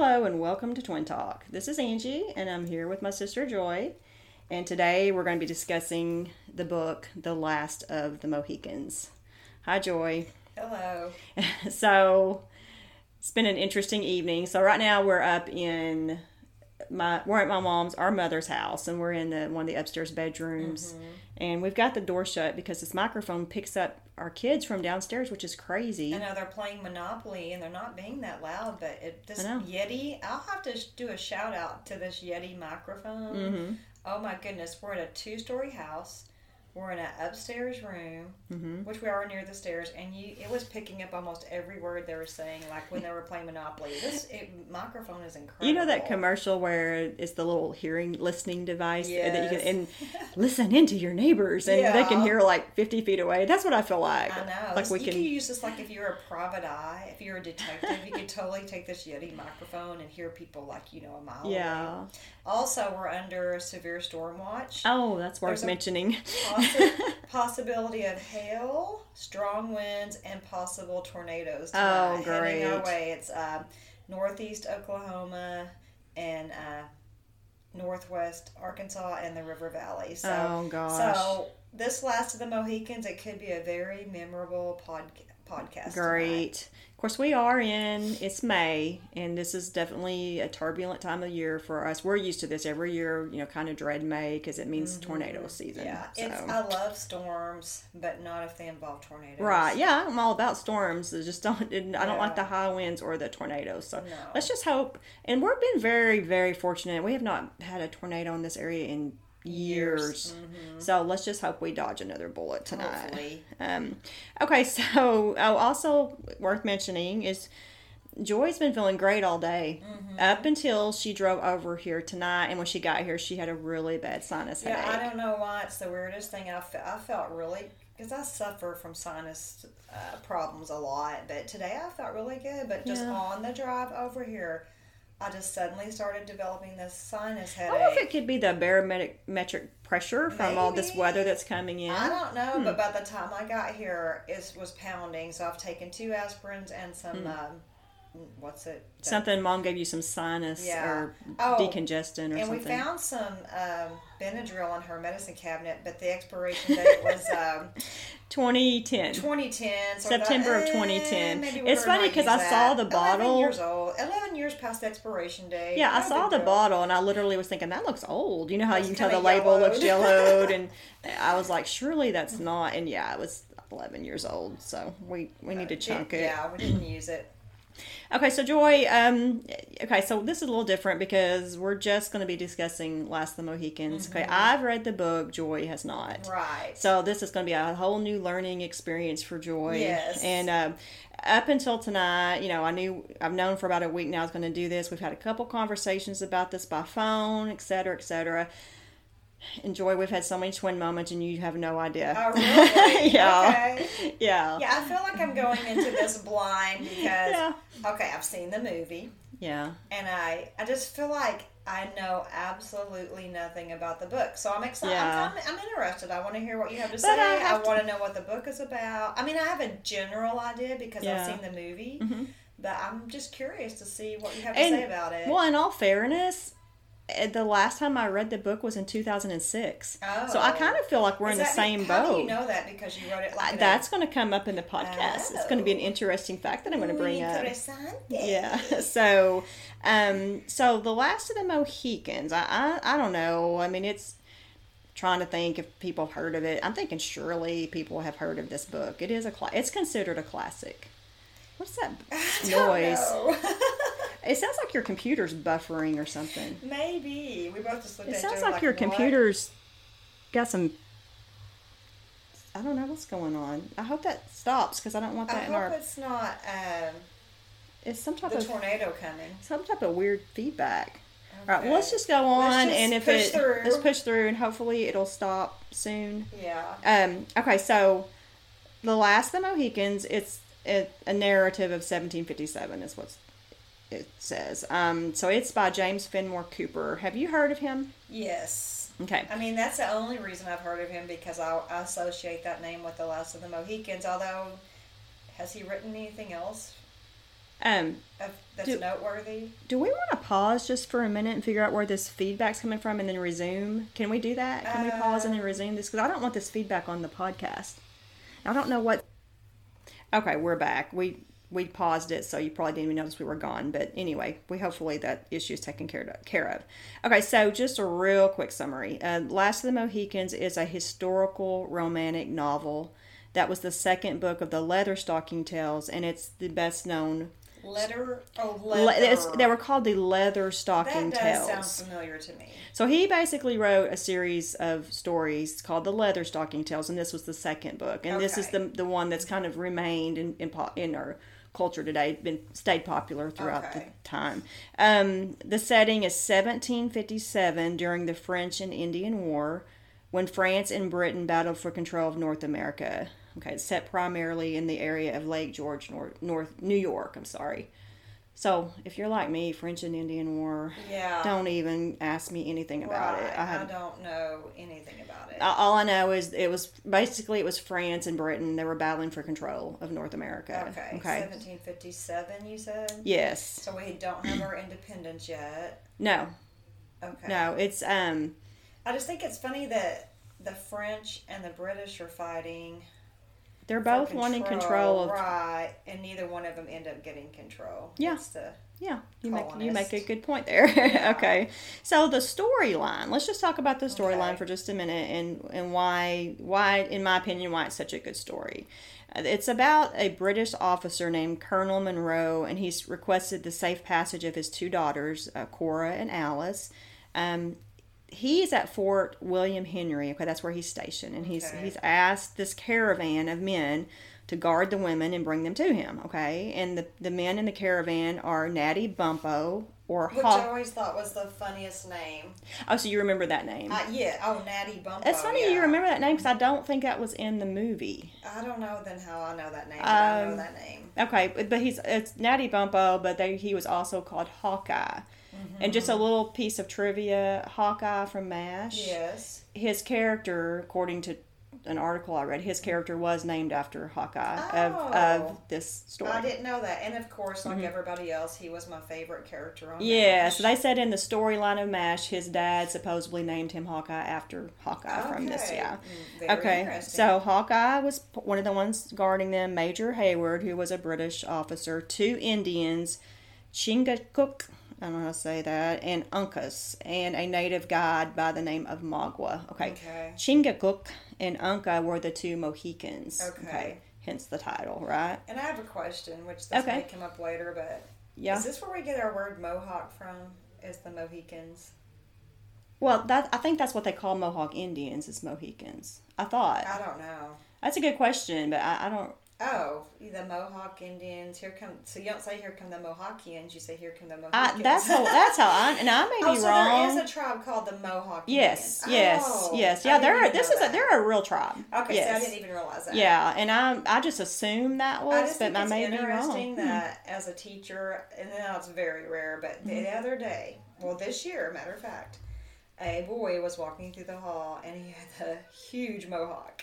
Hello and welcome to Twin Talk. This is Angie and I'm here with my sister Joy. And today we're going to be discussing the book The Last of the Mohicans. Hi Joy. Hello. so it's been an interesting evening. So right now we're up in my we're at my mom's our mother's house and we're in the one of the upstairs bedrooms Mm-hmm. and we've got the door shut because this microphone picks up our kids from downstairs which is crazy. I know they're playing Monopoly and they're not being that loud, but it, this. Yeti, I'll have to sh- do a shout out to this Yeti microphone. Mm-hmm. Oh my goodness, we're in a two story house. We're in an upstairs room, Mm-hmm. which we are near the stairs, and you it was picking up almost every word they were saying, like when they were playing Monopoly. This it, microphone is incredible. You know that commercial where it's the little hearing listening device and that you can and listen into your neighbors and they can hear like fifty feet away. That's what I feel like. I know. Like This- we you can. could use this like if you're a private eye, if you're a detective, you could totally take this Yeti microphone and hear people like you know a mile away. Also, we're under a severe storm watch. Oh, that's worth mentioning. Possi- possibility of hail, strong winds, and possible tornadoes. Oh, tonight Heading our way. It's uh, northeast Oklahoma and uh, northwest Arkansas and the River Valley. So, oh gosh. so this last of the Mohicans, it could be a very memorable pod- podcast. tonight. Great. Of course, we are in, it's May, and this is definitely a turbulent time of year for us. We're used to this every year, you know, kind of dread May because it means tornado season. Mm-hmm. Yeah, so. it's, I love storms, but not if they involve tornadoes. Right, yeah, I'm all about storms. I just don't. I don't like the high winds or the tornadoes. So No. let's just hope. And we've been very, very fortunate. We have not had a tornado in this area in years. So let's just hope we dodge another bullet tonight. Mm-hmm. Um, okay, so oh, also worth mentioning is Joy's been feeling great all day Mm-hmm. up until she drove over here tonight. And when she got here, she had a really bad sinus Yeah, headache. I don't know why it's the weirdest thing. I, fe- I felt really because I suffer from sinus uh, problems a lot, but today I felt really good. But just Yeah. on the drive over here, I just suddenly started developing this sinus headache. I wonder if it could be the barometric pressure from all this weather that's coming in. I don't know, Hmm. but by the time I got here, it was pounding. So I've taken two aspirins and some. Um, what's it? Something mom gave you some sinus Yeah. or Oh, decongestant or and something. And we found some um, Benadryl in her medicine cabinet, but the expiration date was um, 2010. 2010. So September I of 2010. maybe It's funny because I that. saw the 11 bottle. years old. 11 years past expiration date. Yeah, I saw the deal. bottle and I literally was thinking that looks old. You know how It's you can tell the label looks yellowed. and I was like, surely that's not. And yeah, it was 11 years old, so we we need to chunk it. Yeah, we didn't use it. Okay, so Joy, um, okay, so this is a little different because we're just going to be discussing Last of the Mohicans. Okay, I've read the book, Joy has not. Mm-hmm. Right. So this is going to be a whole new learning experience for Joy. Yes. And um, up until tonight, you know, I knew I've known for about a week now I was going to do this. We've had a couple conversations about this by phone, et cetera, et cetera. And Joy, we've had so many twin moments, and you have no idea. Oh, really? Yeah. Okay. yeah. Yeah, I feel like I'm going into this blind because, Yeah. okay, I've seen the movie, Yeah. and I, I just feel like I know absolutely nothing about the book. So I'm excited. Yeah. I'm, I'm, interested. I want to hear what you have to But say. I I, want to know what the book is about. I mean, I have a general idea because Yeah. I've seen the movie, Mhm. but I'm just curious to see what you have to And- say about it. Well, in all fairness, the last time I read the book was in 2006. So I Oh. kind of feel like we're Is in the same how boat. do you know that? Because you wrote it like that's going to come up in the podcast. It's going to be an Oh. interesting fact that I'm going to bring up. Yeah. So, um, so the last of the Mohicans. I, I, I don't know. I mean, it's trying to think if people have heard of it. I'm thinking surely people have heard of this book. It is a cla- It's considered a classic. What's that I noise? It sounds like your computer's buffering or something. Maybe we both just looked It at sounds other like your what? computer's got some. I don't know what's going on. I hope that stops because I don't want I that in hope our. it's not um, It's some type of tornado coming. some type of weird feedback. All right, well, let's just go on, just and if it through. let's push through, and hopefully it'll stop soon. Yeah. Um, okay, so the Last of the Mohicans. It's a, a narrative of 1757. Is what it says. Um, so it's by James Fenimore Cooper. Have you heard of him? Yes. Okay. I mean, that's the only reason I've heard of him because I, I associate that name with the Last of the Mohicans. Although, has he written anything else? Um, Of, that's Do- noteworthy. do we want to pause just for a minute and figure out where this feedback's coming from and then resume? Can we do that? Can we pause and then resume this? Because I don't want this feedback on the podcast. I don't know what. Okay, we're back. We we paused it, so you probably didn't even notice we were gone. But anyway, we hopefully that issue is taken care of. Care of. Okay, so just a real quick summary. Uh, Last of the Mohicans is a historical romantic novel. That was the second book of the Leather Stocking Tales, and it's the best known. Letter. Oh, leather. it's, they were called the Leather Stocking that does Tales. sound familiar to me. So he basically wrote a series of stories called the Leather Stocking Tales, and this was the second book. And this is the the one that's kind of remained in in, po- in our culture today, been stayed popular throughout Okay. the time. Um, the setting is 1757 during the French and Indian War, when France and Britain battled for control of North America. Okay, it's set primarily in the area of Lake George, North, North New York. I'm sorry. So if you're like me, French and Indian War, Yeah. don't even ask me anything about right. it. I I, don't know anything about it. all I know is it was basically it was France and Britain. They were battling for control of North America. okay. Okay. 1757, you said? Yes. So we don't have our independence yet. No. Okay. No. It's um. I just think it's funny that the French and the British are fighting. They're both wanting control of. right, and neither one of them end up getting control. Yeah. Yeah, you make you make a good point there. Yeah. okay, so the storyline. Let's just talk about the storyline Okay. for just a minute and and why why in my opinion why it's such a good story. It's about a British officer named Colonel Munro, and he's requested the safe passage of his two daughters, uh, Cora and Alice. Um, he's at Fort William Henry. Okay, that's where he's stationed, and he's Okay. he's asked this caravan of men to guard the women and bring them to him. Okay, and the the men in the caravan are Natty Bumppo or which I always thought was the funniest name. Oh, so you remember that name? Uh, yeah. Oh, Natty Bumppo. It's funny yeah. you remember that name because I don't think that was in the movie. I don't know then how I know that name. But I know Um, that name. Okay, but but he's it's Natty Bumppo, but they, he was also called Hawkeye. And just a little piece of trivia: Hawkeye from MASH. Yes. his character, according to an article I read, his character was named after Hawkeye of, of Oh. this story. I didn't know that, and of course, like everybody else, he was my favorite character on. Mm-hmm. Yeah, MASH. so they said in the storyline of MASH, his dad supposedly named him Hawkeye after Hawkeye from this. Yeah. Mm, very Okay, so Hawkeye was one of the ones guarding them. Major Hayward, who was a British officer, two Indians, Chingachgook, I don't know how to say that, and Uncas, and a native guide by the name of Magua. Okay, Okay. Chingachgook and Unca were the two Mohicans. Okay. hence the title, right? And I have a question, which this Okay. may come up later, but Yeah. is this where we get our word Mohawk from? Is the Mohicans? Well, that I think that's what they call Mohawk Indians is Mohicans. I thought I don't know. that's a good question, but I, I don't. Oh, the Mohawk Indians. Here come. So you don't say "Here come the Mohawkians." You say "Here come the Mohicans." I, that's how that's how I and I may oh, be so wrong. there is a tribe called the Mohawk. yes, Indians. yes, Oh, yes. Yeah, they're this is a they're a real tribe. Okay, yes. so I didn't even realize that. Yeah, and I I just assumed that I was, just but think I it's may be interesting wrong. Hmm. that as a teacher, and now it's very rare, but Mm-hmm. the other day, well, this year, matter of fact, a boy was walking through the hall and he had a huge mohawk.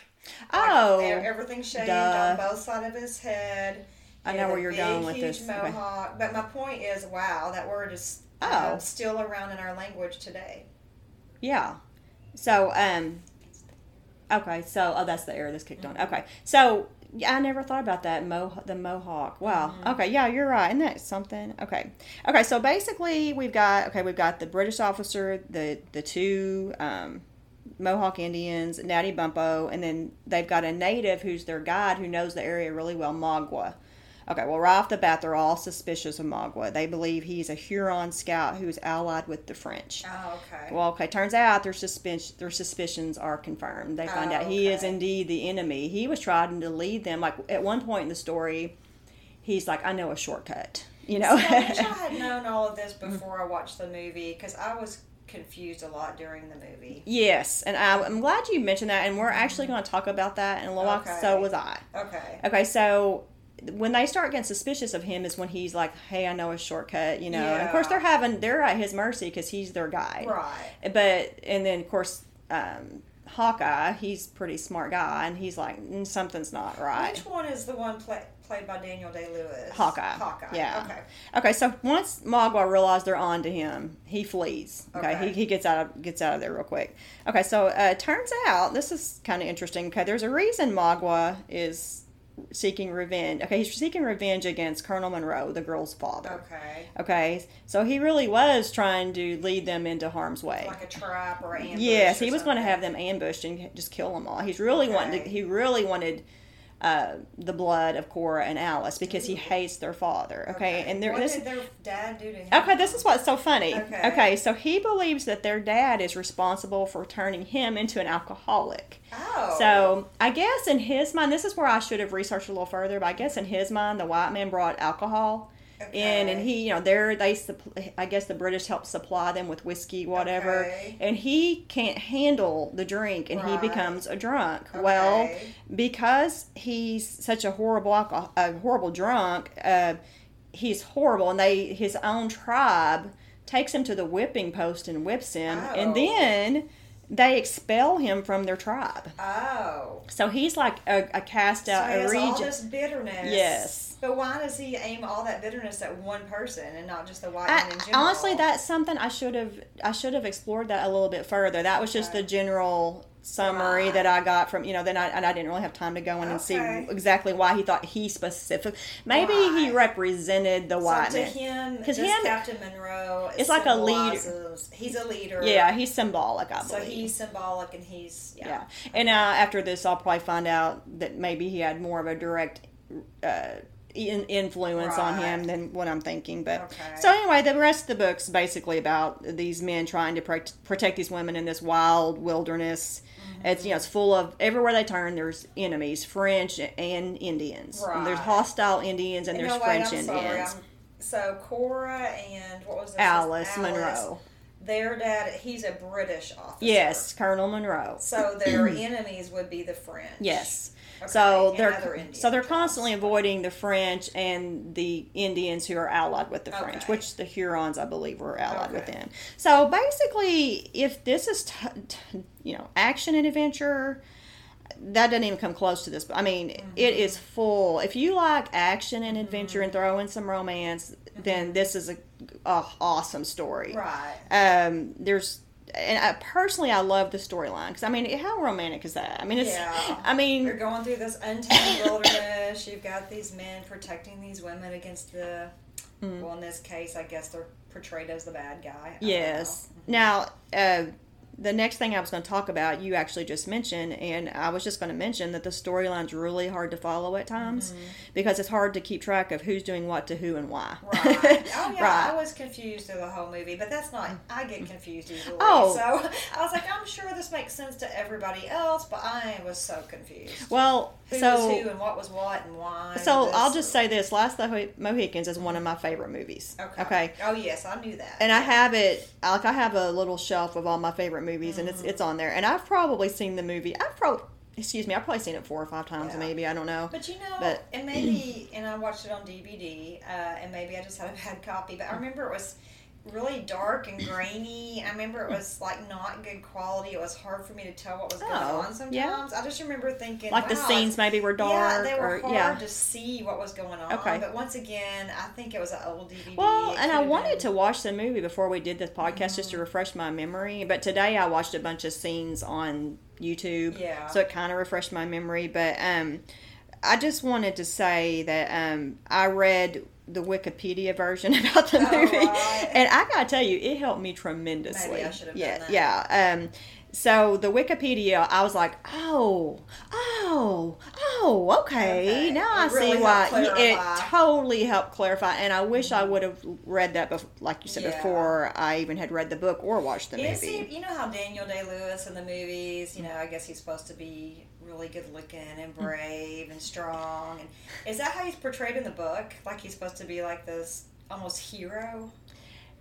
Like, Oh, e- everything shaved duh. on both sides of his head. I know where you're big, going with huge this. Okay. mohawk. But my point is, wow, that word is Oh. know, still around in our language today. Yeah. So, um, okay. So, oh, that's the error that's kicked on. Okay. So, yeah, I never thought about that. Mo, the mohawk. Wow. Okay. Yeah, you're right. Isn't that something? Okay. Okay. So basically, we've got okay. We've got the British officer, the the two um, Mohawk Indians, Natty Bumppo, and then they've got a native who's their guide who knows the area really well, Magua. Okay, well, right off the bat, they're all suspicious of Magua. They believe he's a Huron scout who's allied with the French. Oh, okay. Well, okay. Turns out their suspicion, their suspicions are confirmed. They find Oh, out he is oh, indeed the enemy. He was trying to lead them. Like at one point in the story, he's like, "I know a shortcut." You know. See, I wish I had known all of this before I watched the movie because I was confused a lot during the movie. yes, and I, I'm glad you mentioned that. And we're actually going to talk about that in a little while. So was I. Okay. Okay, so when they start getting suspicious of him is when he's like, "Hey, I know a shortcut," you know. And of course, they're having they're at his mercy because he's their guide. Right. But and then of course, um, Hawkeye, he's pretty smart guy, and he's like, "Mm, something's not right. Which one is the one play, played by Daniel Day Lewis? Hawkeye. Hawkeye. Yeah. Okay. Okay, so once Magua realizes they're on to him, he flees. Okay, Okay. He, he gets out of gets out of there real quick. Okay, so uh, it turns out this is kind of interesting. Okay, there's a reason Magua is seeking revenge. Okay, he's seeking revenge against Colonel Munro, the girl's father. Okay. Okay, so he really was trying to lead them into harm's way. Like a trap or ambush. Yes, or he was going to have them ambushed and just kill them all. He's really wanting to, he really wanted uh, the blood of Cora and Alice because he hates their father. Okay, and there what this did their dad do to him? Okay, this is what's so funny. Okay. so he believes that their dad is responsible for turning him into an alcoholic. Oh. So I guess in his mind, this is where I should have researched a little further. But I guess in his mind, the white man brought alcohol in, and he, you know, there they, I guess the British help supply them with whiskey, whatever, Okay. and he can't handle the drink, and he becomes a drunk. Well, because he's such a horrible alcohol, a horrible drunk, uh, he's horrible, and they his own tribe takes him to the whipping post and whips him, Oh. and then they expel him from their tribe. Oh. So he's like a, a cast So out, he a has all this bitterness. Yes. But why does he aim all that bitterness at one person and not just the white I, man in general? honestly, that's something I should have I should have explored that a little bit further. That was just Okay. the general summary Right. that I got from you know. Then I and I didn't really have time to go in and see exactly why he thought he specific. Maybe he represented the So white to man. him, 'Cause this him- Captain Munro It's like a leader. He's a leader. Yeah, he's symbolic. I So believe. he's symbolic and he's yeah. yeah. And uh, after this, I'll probably find out that maybe he had more of a direct uh, in- influence on him than what I'm thinking. But Okay. so anyway, the rest of the book's basically about these men trying to pro- protect these women in this wild wilderness. Mm-hmm. It's you know it's full of everywhere they turn. There's enemies, French and Indians. And There's hostile Indians and there's know, wait, French I'm sorry. Indians. I'm, so Cora and what was this? Alice, Munro. Their dad, he's a British officer. Yes, Colonel Munro. So their enemies would be the French. Yes. Okay, So and they're so they're constantly avoiding the French and the Indians who are allied with the French, which the Hurons, I believe, were allied with them. So basically, if this is t- t- you know action and adventure, that doesn't even come close to this. I mean, Mm-hmm. it is full. If you like action and adventure and Mm-hmm. throw in some romance, then this is a, a awesome story. Right. Um, there's. And I, personally, I love the storyline because I mean, how romantic is that? I mean, it's. Yeah. I mean, You're going through this untamed wilderness. You've got these men protecting these women against the. Mm. Well, in this case, I guess they're portrayed as the bad guy. I Yes. Now, uh, the next thing I was going to talk about, you actually just mentioned, and I was just going to mention that the storyline's really hard to follow at times Mm-hmm. because it's hard to keep track of who's doing what to who and why. Right. Oh yeah, Right. I was confused through the whole movie, but that's not. I get confused easily. Oh. So I was like, I'm sure this makes sense to everybody else, but I was so confused. Well, Who so was who and what was what and why. so I'll just say this: Last of the Mohicans is one of my favorite movies. Okay. Okay. Oh yes, I knew that. And I have it like I have a little shelf of all my favorite movies, and it's Mm-hmm. it's on there. And I've probably seen the movie. I've probably excuse me, I've probably seen it four or five times, Yeah. maybe I don't know. But you know, But- and maybe, and I watched it on DVD, uh, and maybe I just had a bad copy. But I remember it was really dark and grainy. I remember it was like not good quality. It was hard for me to tell what was going Oh, on sometimes. yeah. I just remember thinking, like the scenes maybe were dark Yeah, they were or hard yeah. to see what was going on. Okay. But once again, I think it was an old DVD. Well, It and I wanted been- to watch the movie before we did this podcast just to refresh my memory. But today I watched a bunch of scenes on YouTube, Yeah. so it kind of refreshed my memory. But um, I just wanted to say that um, I read the Wikipedia version about the Oh, movie, right. and I gotta tell you, it helped me tremendously. Maybe I should have yeah, done that. yeah. Um, so the Wikipedia, I was like, oh, oh, oh, okay. Okay. Now I really see why it totally helped clarify. And I wish I would have read that, bef- like you said, Yeah. before I even had read the book or watched the Is movie. he, you know how Daniel Day Lewis in the movies, you know, I guess he's supposed to be really good looking and hmm. brave and strong. And is that how he's portrayed in the book? Like he's supposed to be like this almost hero?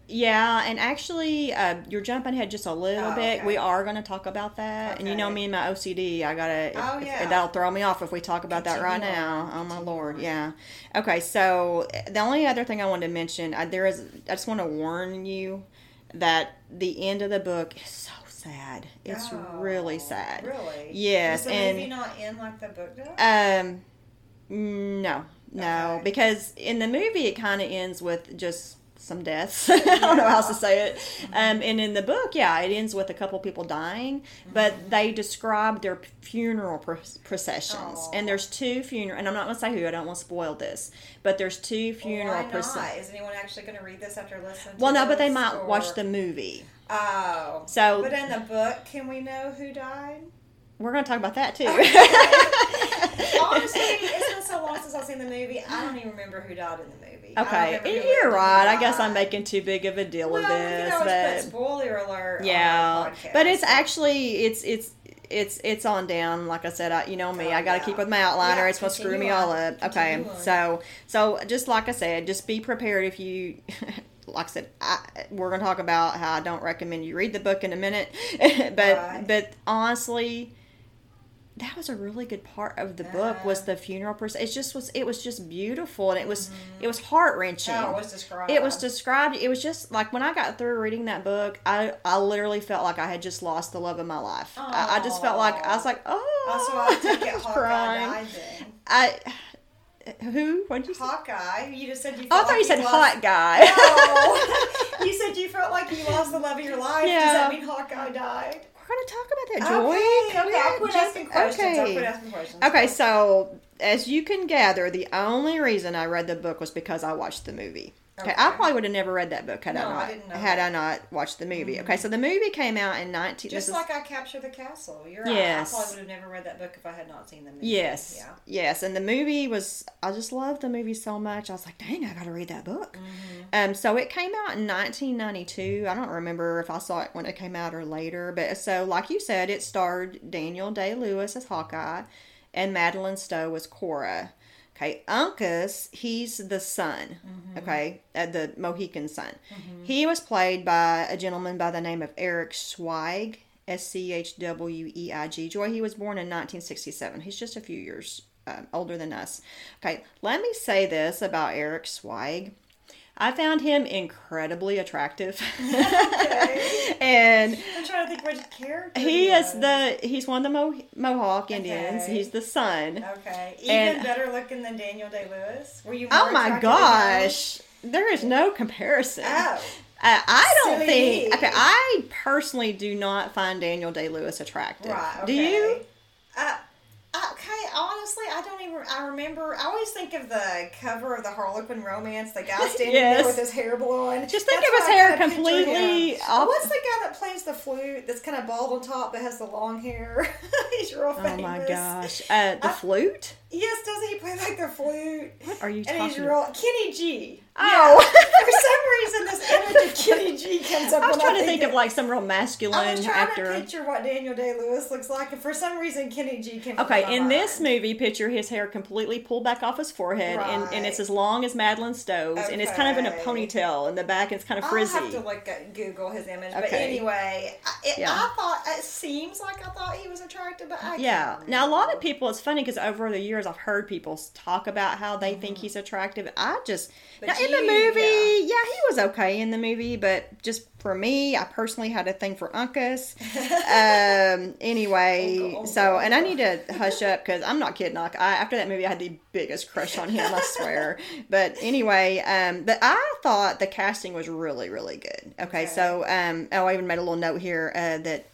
Yeah, and actually, uh, you're jumping ahead just a little Oh, bit. okay. We are going to talk about that, and you know me and my OCD. I gotta. Oh, if- yeah. that'll throw me off if we talk about that right Continue now. on. Oh my Continue lord, on. yeah. Okay, so the only other thing I wanted to mention, I, there is. I just want to warn you that the end of the book is so sad. It's Oh, really sad. Really? Yes, Is the and- movie not in like the book does? Um, no, no, Okay. because in the movie it kind of ends with just some deaths. I don't know how else to say it. Um, and in the book, yeah, it ends with a couple people dying, but they describe their funeral pro- processions. Aw. And there's two funeral, and I'm not going to say who. I don't want to spoil this, but there's two funeral not? processions. Is anyone actually going to read this after listening? To Well, no, but they might or- watch the movie. Oh, So- But in the book, can we know who died? We're going to talk about that too. Honestly, it's been so long since I've seen the movie. I don't even remember who died in the movie. Okay, you're lived and who right. I guess I'm making too big of a deal Well, we this, but spoiler alert. yeah, but it's actually it's it's it's it's on down. Like I said, I, you know me, Oh, I got to keep with my outliner. Yeah, it's gonna screw me all up. Okay, on. so so just like I said, just be prepared if you. Like I said, I, we're gonna talk about how I don't recommend you read the book in a minute, but Right. but honestly, that was a really good part of the book was the funeral person. It just was it was just beautiful and it was it was heart wrenching. it was described. It was described. It was just like when I got through reading that book, I I literally felt like I had just lost the love of my life. I, I just felt like I was like, oh, Also, I take it was crying. I who? What did you say? Hawkeye. You just said you. I thought like you said lost- hot guy. No. you said you felt like you lost the love of your life. Does that mean Hawkeye died? We're gonna talk about that, Joy. Okay, okay. I'll quit asking questions. I'll quit asking questions. Okay, so as you can gather, the only reason I read the book was because I watched the movie. Okay, I probably would have never read that book had No, I I not know had that. I not watched the movie. Okay, so the movie came out in nineteen. Just is- like I captured the castle. You're Yes. right. I probably would have never read that book if I had not seen the movie. Yes. Yeah. Yes. And the movie was, I just loved the movie so much. I was like, dang, I got to read that book. Um, so it came out in 1992. I don't remember if I saw it when it came out or later. But so, like you said, it starred Daniel Day Lewis as Hawkeye and Madeleine Stowe as Cora. Okay, Uncas, he's the son. Okay, uh, the Mohican son. He was played by a gentleman by the name of Eric Schweig, S C H W E I G. Joy, he was born in 1967. He's just a few years um, older than us. Okay, let me say this about Eric Schweig. I found him incredibly attractive. Okay. and I'm trying to think which character. he is the he's one of the Mo- Mohawk Indians. Okay. He's the son. Okay. Even And- better looking than Daniel Day Lewis. Were you? Oh my attracted to him? gosh. There is no comparison. Oh. Uh, I don't Silly think. me. Okay, I personally do not find Daniel Day Lewis attractive. Right. Okay. Do you? Uh. Honestly, I don't even. I remember. I always think of the cover of the Harlequin romance. The guy standing Yes. there with his hair blowing. Just think That's of his I hair completely. What's the guy that plays the flute? That's kind of bald on top, but has the long hair. He's real famous. Oh my gosh. Uh, the I- flute? Yes, doesn't he play like the flute? What are you And he's talking real Kenny G. Oh. Yeah. Reason, this image of Kenny G comes up. I was trying to think of of like some real masculine I was trying actor. to picture what Daniel Day Lewis looks like, and for some reason, Kenny G came. up Okay, in this movie, picture his hair completely pulled back off his forehead, and, and it's as long as Madeleine Stowe's, and it's kind of in a ponytail in the back, and it's kind of frizzy. I'll have to at Google his image, but anyway, I, it, Yeah. I thought it seems like I thought he was attractive, but I Yeah. can't Now a lot of people, it's funny because over the years I've heard people talk about how they think mm-hmm. he's attractive. I just But now in the movie, yeah. yeah. he was okay in the movie, but just for me, I personally had a thing for Uncas. um. Anyway, Uncle, so and I need to hush up because I'm not kidding. Like I, after that movie, I had the biggest crush on him. I swear. But anyway, um, but I thought the casting was really, really good. Okay, Okay. so um, oh, I even made a little note here uh, that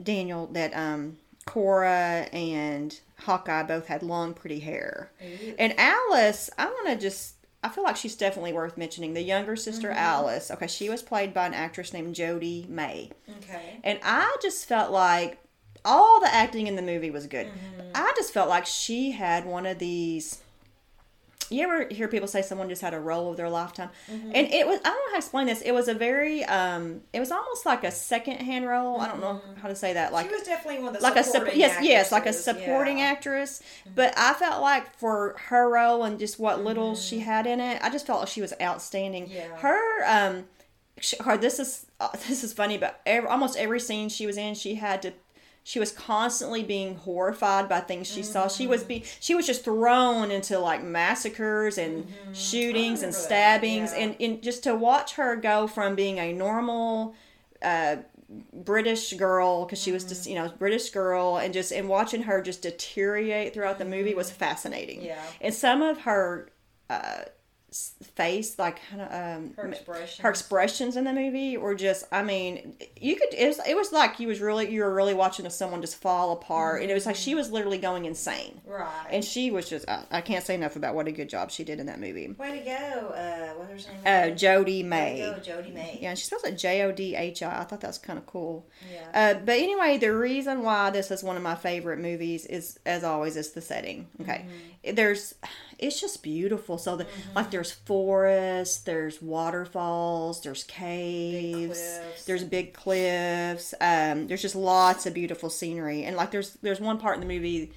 Daniel that um Cora and Hawkeye both had long pretty hair. And Alice, I want to just I feel like she's definitely worth mentioning. The younger sister Mm-hmm. Alice, okay, she was played by an actress named Jodhi May. Okay. And I just felt like all the acting in the movie was good. Mm-hmm. I just felt like she had one of these you ever hear people say someone just had a role of their lifetime? Mm-hmm. And it was I don't know how to explain this. It was a very um it was almost like a second hand role. I don't know how to say that. Like Mm-hmm. she was definitely one of the like a supporting yes yes like a supporting yeah. Mm-hmm. actress but i felt like for her role and just what little she Mm-hmm. had in it i just felt like she was outstanding Yeah. her um her this is uh, this is funny but every, almost every scene she was in she had to she was constantly being horrified by things she saw she Mm-hmm. was be she was just thrown into like massacres and shootings and that, stabbings yeah. and, and just to watch her go from being a normal uh, British girl because she was just you know British girl and just and watching her just deteriorate throughout the movie was fascinating. Yeah. and some of her uh, face, like um, Her expressions. her expressions in the movie or just I mean you could it was it was like you was really you were really watching someone just fall apart and it was like she was literally going insane Right. and she was just I, I can't say enough about what a good job she did in that movie. Way to go. Uh, what was her name? Uh, Jodhi May. go, Jodhi May. Yeah, and she spells it J O D H I. I thought that was kind of cool. Yeah. Uh, but anyway, the reason why this is one of my favorite movies is, as always, is the setting. Okay, Mm-hmm. There's, it's just beautiful. So the like, there's forests, there's waterfalls, there's caves, cliffs. there's big cliffs. Um, there's just lots of beautiful scenery, and like there's there's one part in the movie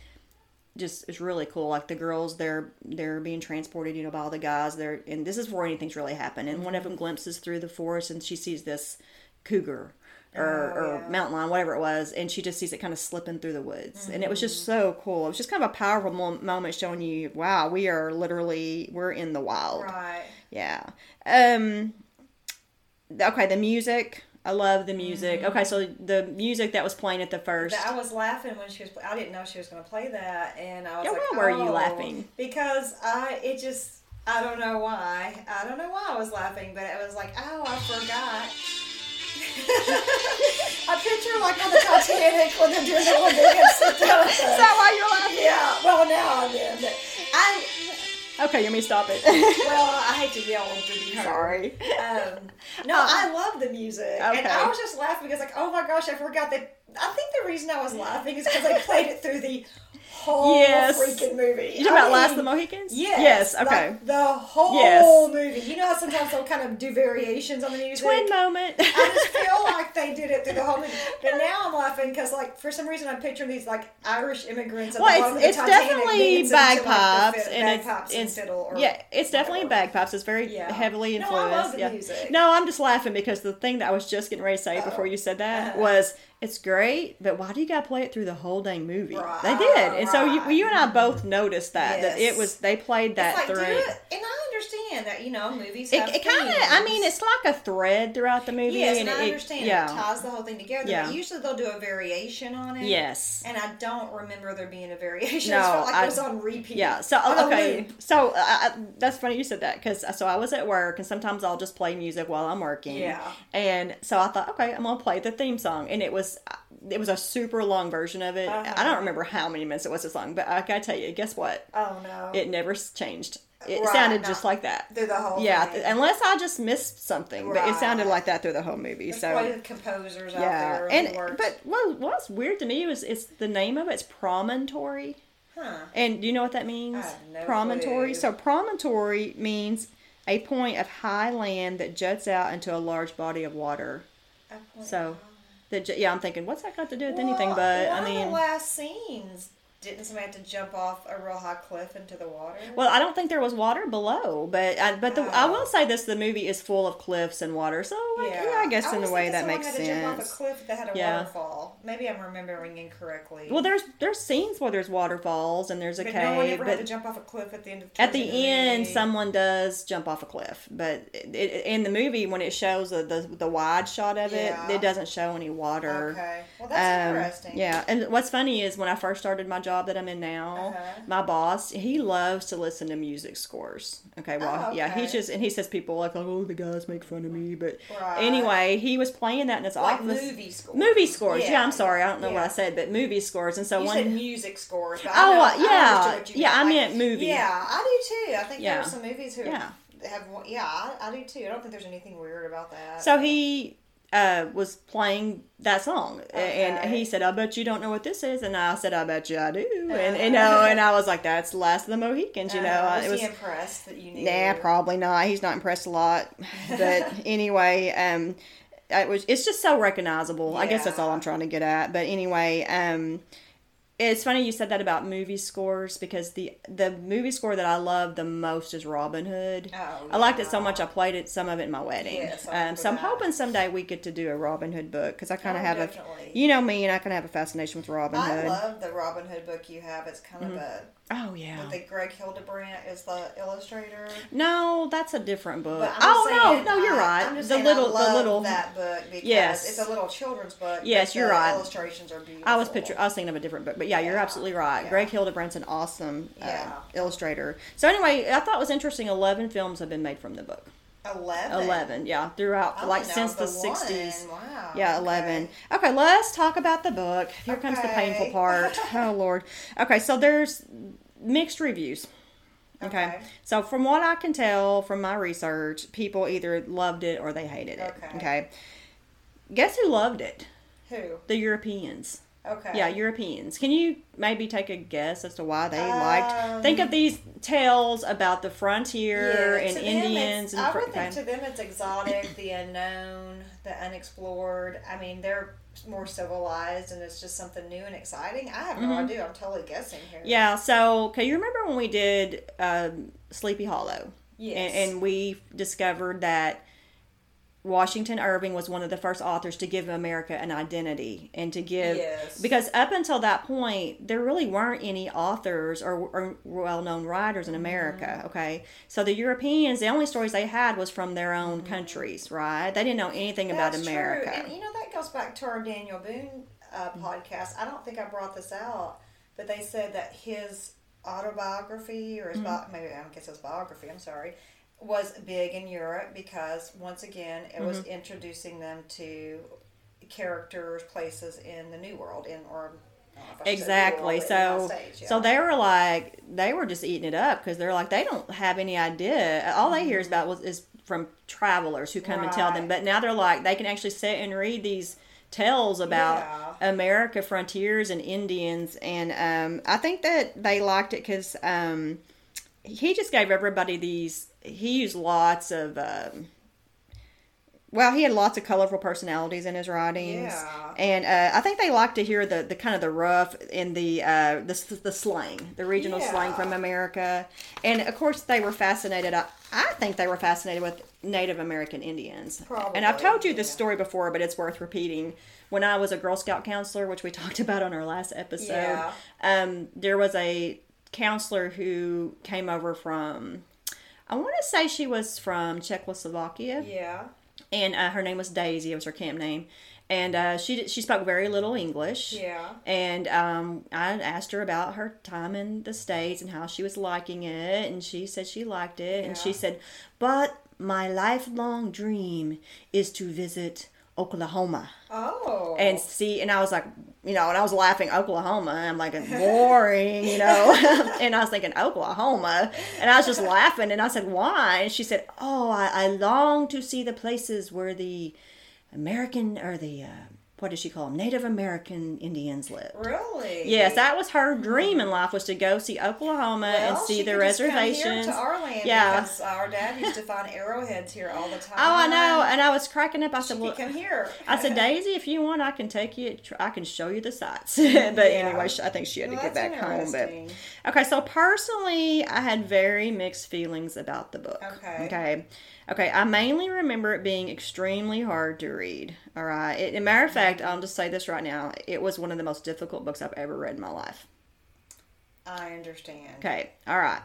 just is really cool. Like the girls, they're they're being transported, you know, by all the guys. They're and this is before anything's really happened. And one of them glimpses through the forest, and she sees this cougar or, Oh, or yeah. mountain lion, whatever it was, and she just sees it kind of slipping through the woods. And it was just so cool. It was just kind of a powerful mo- moment showing you, wow, we are literally we're in the wild. Right. Yeah. Um. Okay, the music. I love the music. Mm-hmm. Okay, so the music that was playing at the first. I was laughing when she was. I didn't know she was going to play that, and I was Yeah, like, why were you "Oh," laughing? Because I, it just, I don't know why. I don't know why I was laughing, but it was like, oh, I forgot. I picture like on the Titanic when they're doing the one big sit down. Is that why you're laughing? Yeah. Well, now I'm in. I. Okay, you may stop it. Well, I hate to yell to be heard. Sorry. Um, no, I love the music, and I was just laughing because, like, oh my gosh, I forgot that. I think the reason I was laughing is because I played it through the whole Yes. freaking movie. You talking about I Last of the Mohicans? Yes. Yes. Okay. like the whole Yes. movie. You know how sometimes they'll kind of do variations on the music. Twin moment. I just feel like they did it through the whole movie. But now I'm laughing because, like, for some reason I'm picturing these, like, Irish immigrants well, it's, it's definitely to, like, the bagpipes, and it's, bagpipes and it's fiddle. Or yeah, it's definitely whatever. bagpipes. It's very Yeah. heavily No, I influenced. love the yeah. music. No, I'm just laughing because the thing that I was just getting ready to say Oh. before you said that Uh-huh. was it's great, but why do you got to play it through the whole dang movie? Right, They did, and so you, you and I both noticed that that it was they played that like, through. it, and I understand that you know movies It, it kind of, I mean, it's like a thread throughout the movie. yes, and and I it, understand yeah. it ties the whole thing together. Yeah. But usually they'll do a variation on it. Yes. and I don't remember there being a variation. No, I felt like I- it was on repeat. Yeah. So okay. So uh, I, that's funny you said that because so I was at work and sometimes I'll just play music while I'm working. Yeah. And so I thought, okay, I'm gonna play the theme song, and it was it was a super long version of it. Uh-huh. I don't remember how many minutes it was this long, but I gotta tell you, guess what? Oh no. It never changed. It Right, sounded just like that. through the whole. Yeah, thing. unless I just missed something, but it sounded like that through the whole movie. There's so composers out yeah, there. and but what what's weird to me was it's the name of it's promontory. huh. And do you know what that means? No promontory. clue. So promontory means a point of high land that juts out into a large body of water. Point- Yeah, I'm thinking, what's that got to do with Well, anything? But I mean, the last scenes didn't somebody have to jump off a real high cliff into the water? well, I don't think there was water below, but I, but the, I will say this: the movie is full of cliffs and water. So, like, yeah, I guess in a way that makes had to jump off sense. a cliff that had a Yeah. waterfall. Maybe I'm remembering incorrectly. Well, there's there's scenes where there's waterfalls and there's a but cave, no one ever had to but jump off a cliff at the end of. at the towards end, movie. someone does jump off a cliff, but it, it, in the movie, when it shows the, the the wide shot of it, Yeah. it doesn't show any water. Okay, well that's Um, interesting. Yeah, and what's funny is when I first started my job that I'm in now, Uh-huh. my boss he loves to listen to music scores. Okay, well, Oh, yeah, he just and he says people like, oh, the guys make fun of me, but Right. anyway, he was playing that in his like office. movie scores. Movie scores. Yeah, I'm sorry, I don't know what I said, but movie scores. And so You one. music scores. Oh, I know, uh, I understood yeah. you Yeah, I Like, meant movie. Yeah, I do too. I think Yeah. there are some movies who Yeah. have. Yeah, I, I do too. I don't think there's anything weird about that. So he uh, was playing that song, and he said, "I bet you don't know what this is," and I said, "I bet you I do," and Uh-huh. you know, and I was like, "That's Last of the Mohicans," you know. Uh, was, it was he impressed that you knew? Nah, probably not. He's not impressed a lot. But anyway, um, it was. It's just so recognizable. I guess that's all I'm trying to get at. But anyway, um, it's funny you said that about movie scores because the the movie score that I love the most is Robin Hood. Oh, I liked it so much I played it some of it in my wedding. Yes, um, so I'm that. hoping someday we get to do a Robin Hood book because I kind Oh, of have definitely. a, you know me, and I kind of have a fascination with Robin I Hood. I love the Robin Hood book you have. It's kind of a. Oh yeah. I think Greg Hildebrandt is the illustrator. No, that's a different book. Oh saying, no, no, you're right. Just the little, I love the little. that book because Yes. it's a little children's book. Yes, you're the right. Illustrations are beautiful. I was picture. I was thinking of a different book, but yeah, you're absolutely right. yeah. Greg Hildebrandt's an awesome uh, Yeah. illustrator. So anyway, I thought it was interesting. Eleven films have been made from the book. eleven. Eleven, yeah, throughout I like since the the '60s. Wow. Yeah, 11. Okay, let's talk about the book. Here comes the painful part. Oh, Lord. Okay, so there's mixed reviews. Okay. Okay. So, from what I can tell from my research, people either loved it or they hated it. Okay. Okay. Guess who loved it? Who? The Europeans. Okay. Yeah, Europeans. Can you maybe take a guess as to why they liked? Um, Think of these tales about the frontier Yeah, and Indians and I fr- would think okay. to them it's exotic, the unknown, the unexplored. I mean, they're more civilized, and it's just something new and exciting. I have no Mhm. idea. I'm totally guessing here. Yeah. So, can you remember when we did um, Sleepy Hollow? Yes. And, and we discovered that Washington Irving was one of the first authors to give America an identity and to give Yes. because up until that point there really weren't any authors or, or well-known writers in America. Mm-hmm. Okay, so the Europeans, the only stories they had was from their own countries, right? They didn't know anything about Mm-hmm. America. True. And you know that goes back to our Daniel Boone uh, Mm-hmm. podcast. I don't think I brought this out, but they said that his autobiography or his Mm-hmm. bi- maybe I guess his biography. I'm sorry. Was big in Europe because once again it was Mm-hmm. introducing them to characters, places in the New World, in or I don't know if I should say New Exactly. So, States, yeah. so they were like, they were just eating it up because they're like, they don't have any idea. All they hear is about was is from travelers who come and tell them. But now they're like, they can actually sit and read these tales about Yeah. America frontiers and Indians, and um, I think that they liked it because um, he just gave everybody these. He used lots of. Um, well, he had lots of colorful personalities in his writings, Yeah. and uh, I think they like to hear the, the kind of the rough and the uh, the the slang, the regional slang from America, and of course they were fascinated. I, I think they were fascinated with Native American Indians, and I've told you this yeah. story before, but it's worth repeating. When I was a Girl Scout counselor, which we talked about on our last episode, Yeah. um, there was a counselor who came over from. I want to say she was from Czechoslovakia yeah. And uh, her name was Daisy. It was her camp name, and uh, she she spoke very little English. Yeah. And um, I asked her about her time in the states and how she was liking it, and she said she liked it, and she said, "But my lifelong dream is to visit Oklahoma." Oh. and see and i was like you know and i was laughing oklahoma i'm like boring you know? And i was thinking oklahoma. And i was just laughing and i said why? And she said oh i, I long to see the places where the american or the uh, what does she call them native american indians live really? Yes, that was her dream in life was to go see Oklahoma and see the reservations. to our land Yeah. our dad used to find arrowheads here all the time. Oh, I know, and I was cracking up. I She said, "Well, come here. I said, Daisy, if you want, I can take you. I can show you the sights. but anyway, I think she had Well, to get back home. But okay, so personally, I had very mixed feelings about the book. Okay. Okay. Okay. I mainly remember it being extremely hard to read. All right. It, as a matter of fact, I'll just say this right now. It was one of the most difficult books I've ever read in my life. I understand. Okay. All right.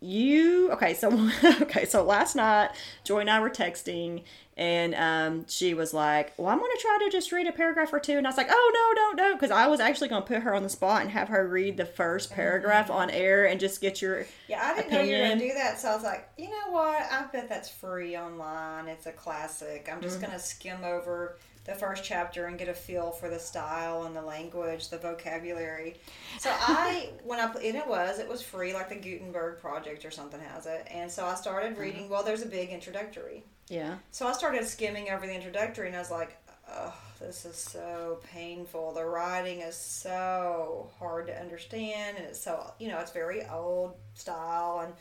You okay? So okay. So last night, Joy and I were texting, and um, she was like, "Well, I'm going to try to just read a paragraph or two. and I was like, "Oh no, don't, don't," because I was actually going to put her on the spot and have her read the first paragraph on air and just get your Yeah, I didn't know you were going to do that, so I was like, you know what? I bet that's free online. It's a classic. I'm just Mm-hmm. going to skim over the first chapter and get a feel for the style and the language, the vocabulary. So I, when I, and it was, it was free, like the Gutenberg Project or something has it. And so I started Mm-hmm. reading. Well, there's a big introductory. yeah. So I started skimming over the introductory, and I was like, "Oh, this is so painful. The writing is so hard to understand, and it's so you know, it's very old style." And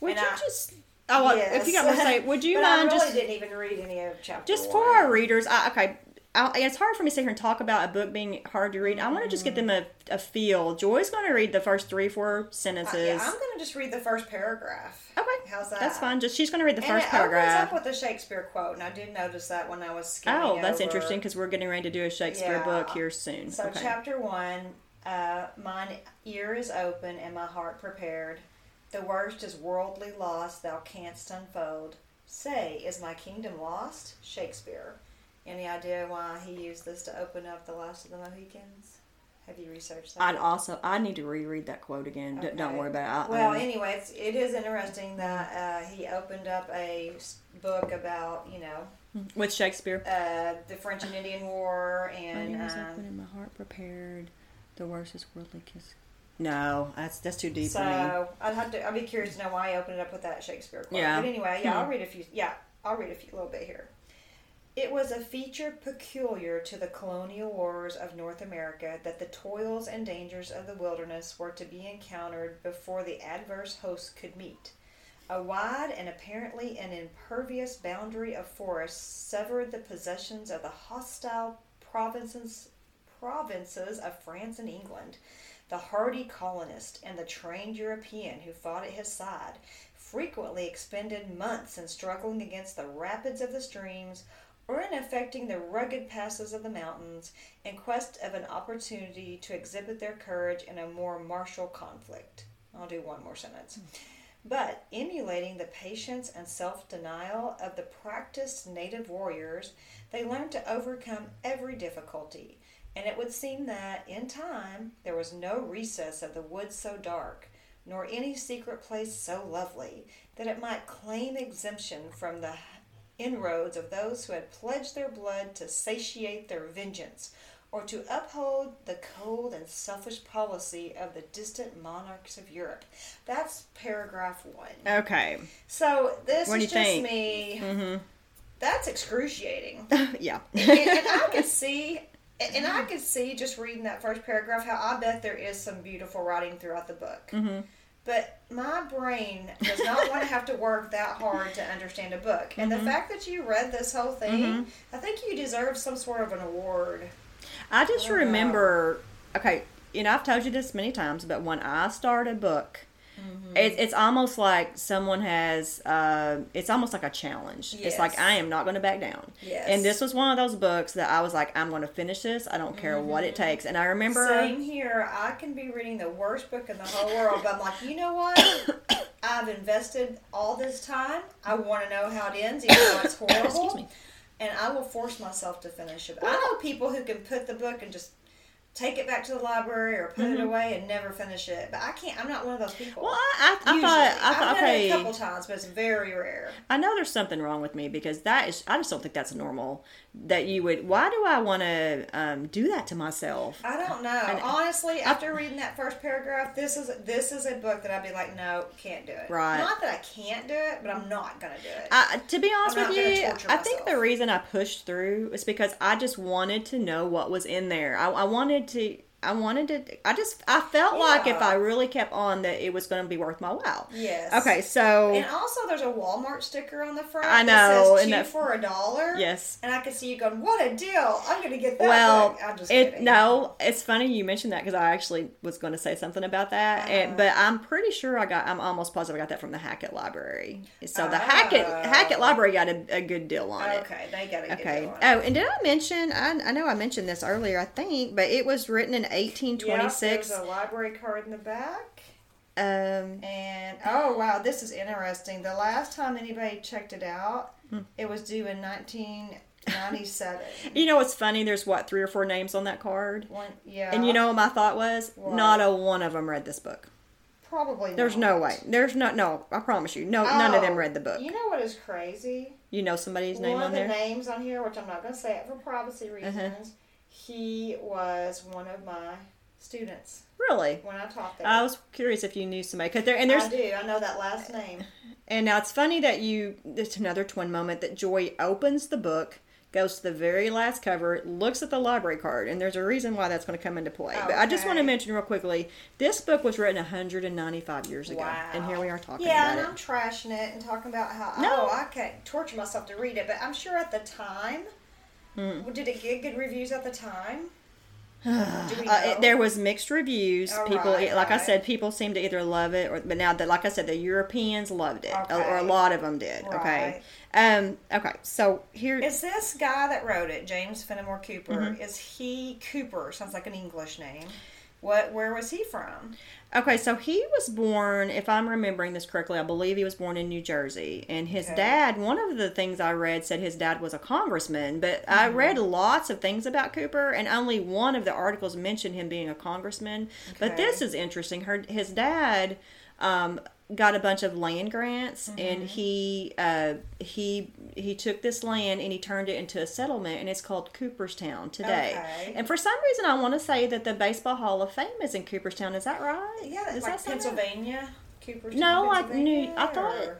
Would and you I- just? Oh, well, if you got to say, would you mind I really just didn't even read any of chapter. just for one. our readers? I, okay. I, it's hard for me to sit here and talk about a book being hard to read. I want to just get them a, a feel. Joy's going to read the first three, four Uh, sentences. yeah, I'm going to just read the first paragraph. Okay, How's that? That's fine. Just she's going to read the And first it paragraph. opens up with a Shakespeare quote, and I did notice that when I was skimming. Oh, that's over. interesting because we're getting ready to do a Shakespeare Yeah. book here soon. So okay. chapter one, Uh, mine ear is open and my heart prepared. The worst is worldly loss thou canst unfold. Say, is my kingdom lost? Shakespeare. Any idea why he used this to open up the last of the Mohicans? Have you researched that? I'd also I need to reread that quote again. D- Don't worry about it. I, Well, um, anyway, it's, it is interesting that uh, he opened up a book about, you know, with Shakespeare. uh, the French and Indian War My and ears um, open and my heart prepared. The worst is worldly kiss. No, that's that's too deep so for me. I'd have to. I'd be curious to know why he opened it up with that Shakespeare quote. Yeah. But anyway, yeah, I'll Hmm. read a few. Yeah, I'll read a few, little bit here. It was a feature peculiar to the colonial wars of North America that the toils and dangers of the wilderness were to be encountered before the adverse hosts could meet. A wide and apparently an impervious boundary of forest severed the possessions of the hostile provinces provinces of France and England. The hardy colonist and the trained European who fought at his side frequently expended months in struggling against the rapids of the streams or in effecting the rugged passes of the mountains in quest of an opportunity to exhibit their courage in a more martial conflict. I'll do one more sentence. Hmm. But emulating the patience and self denial of the practiced native warriors, they learned to overcome every difficulty. And it would seem that, in time, there was no recess of the woods so dark, nor any secret place so lovely, that it might claim exemption from the inroads of those who had pledged their blood to satiate their vengeance, or to uphold the cold and selfish policy of the distant monarchs of Europe. That's paragraph one. Okay. So this What is just think? me. Mm-hmm. That's excruciating. yeah. and, and I can see, and I could see just reading that first paragraph how I bet there is some beautiful writing throughout the book. mm-hmm. But my brain does not want to have to work that hard to understand a book. And Mm-hmm. the fact that you read this whole thing, I think you deserve some sort of an award. I just Wow. remember. Okay, you know I've told you this many times, but when I start a book, Mm-hmm. it, it's almost like someone has. Uh, it's almost like a challenge. It's like I am not going to back down. Yes. And this was one of those books that I was like, I'm going to finish this. I don't care what it takes. And I remember. Same here. I can be reading the worst book in the whole world, but I'm like, you know what? I've invested all this time. I want to know how it ends, even though it's horrible. Excuse me. And I will force myself to finish it. I know people who can put the book and just take it back to the library or put it away and never finish it. But I can't. I'm not one of those people. Mm-hmm. Well, I, I, I thought. I I've thought. done Okay. it a couple times, but it's very rare. I know there's something wrong with me because that is. I just don't think that's normal. That you would. Why do I want to um, do that to myself? I don't know. Honestly, after reading that first paragraph, this is this is a book that I'd be like, no, can't do it. Right. Not that I can't do it, but I'm not gonna do it. I, to be honest I'm with you, I think the reason I pushed through is because I just wanted to know what was in there. I, I wanted to. I wanted to. I just. I felt like if I really kept on, that it was going to be worth my while. yes. Okay, so And also, there's a Walmart sticker on the front. I That know, says and two that- for a dollar. yes. And I could see you going, "What a deal! I'm gonna get that." Well. I'm just it kidding. no, it's funny you mentioned that because I actually was going to say something about that, Uh-huh. and but I'm pretty sure I got. I'm almost positive I got that from the Hackett Library. So the Oh. Hackett Hackett Library got a, a good deal on it. Okay, they got a good Okay. deal on it. Oh, and did I mention? I, I know I mentioned this earlier, I think, but it was written in Yep, 1826. there's a library card in the back. um, And oh wow, this is interesting. The last time anybody checked it out, Hmm. it was due in 1997. you know what's funny? There's what three or four names on that card, One, yeah, and you know what my thought was? What? Not a one of them read this book. probably There's not. no way. There's no no. I promise you, no. None of them Oh, read the book. You know what is crazy? You know somebody's name one on of the. Uh-huh. names on here, which I'm not going to say it for privacy reasons. He was one of my students Really? when I taught there. I was curious if you knew somebody. Cause there and there's I do. I know that last name. and now it's funny that you. It's another twin moment that Joy opens the book, goes to the very last cover, looks at the library card, and there's a reason why that's going to come into play. But I just want to mention real quickly, this book was written 195 years ago, Wow. and here we are talking Yeah, and about I'm trashing it and talking about how No. oh I can't torture myself to read it, but I'm sure at the time, Hmm. did it get good reviews at the time? Uh, it, there was mixed reviews. All people, right, like I said, people seem to either love it or. But now, that, like I said, the Europeans loved it, or, or a lot of them did. Okay. Um. Okay. So here. Is this guy that wrote it, James Fenimore Cooper? Mm-hmm. Is he Cooper? Sounds like an English name. What? Where was he from? Okay, so he was born, if I'm remembering this correctly, I believe he was born in New Jersey. And his Okay. dad, one of the things I read said his dad was a congressman, but I read lots of things about Cooper, and only one of the articles mentioned him being a congressman. But this is interesting. Her, his dad um, got a bunch of land grants, and he uh, he he took this land and he turned it into a settlement, and it's called Cooperstown today. Okay. And for some reason, I want to say that the Baseball Hall of Fame is in Cooperstown. Is that right? Yeah, Is like that? Pennsylvania. Cooperstown, No, I knew- I thought- or-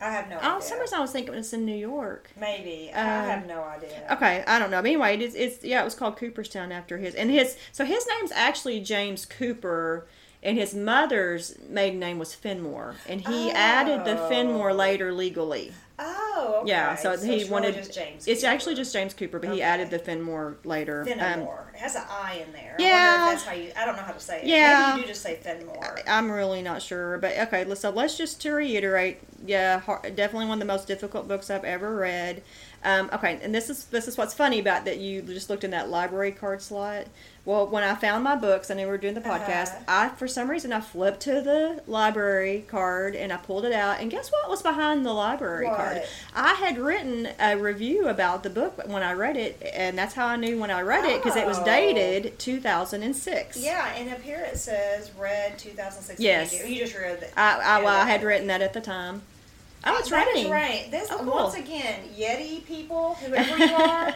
I have no Oh, idea. for some reason I was thinking it's in New York. Maybe I Um, have no idea. Okay, I don't know. But anyway, it's, it's yeah, it was called Cooperstown after his and his. So his name's actually James Cooper, and his mother's maiden name was Fenmore, and he added the Fenmore Oh. later legally. Oh, okay. Yeah, so, he it's really wanted. just James. it's Cooper. actually just James Cooper, but he added the Fenmore later. Um, it has an I in there. Yeah. that's how you. I don't know how to say it. Yeah. Maybe you do just say Fenimore. I'm really not sure, but okay. let's- So let's just to reiterate, yeah, definitely one of the most difficult books I've ever read. Um, okay, and this is this is what's funny about that you just looked in that library card slot. Well, when I found my books, I knew we were doing the podcast. Uh-huh. I for some reason I flipped to the library card and I pulled it out, and guess what was behind the library card? I had written a review about the book when I read it, and that's how I knew when I read it because it was Oh. dated 2006. Yeah, and up here it says read 2016. Yes. You just read it. I, I, well, I had written that at the time. Oh, it's That is raining. rain. This Oh, cool. once again, Yeti people, whoever you are,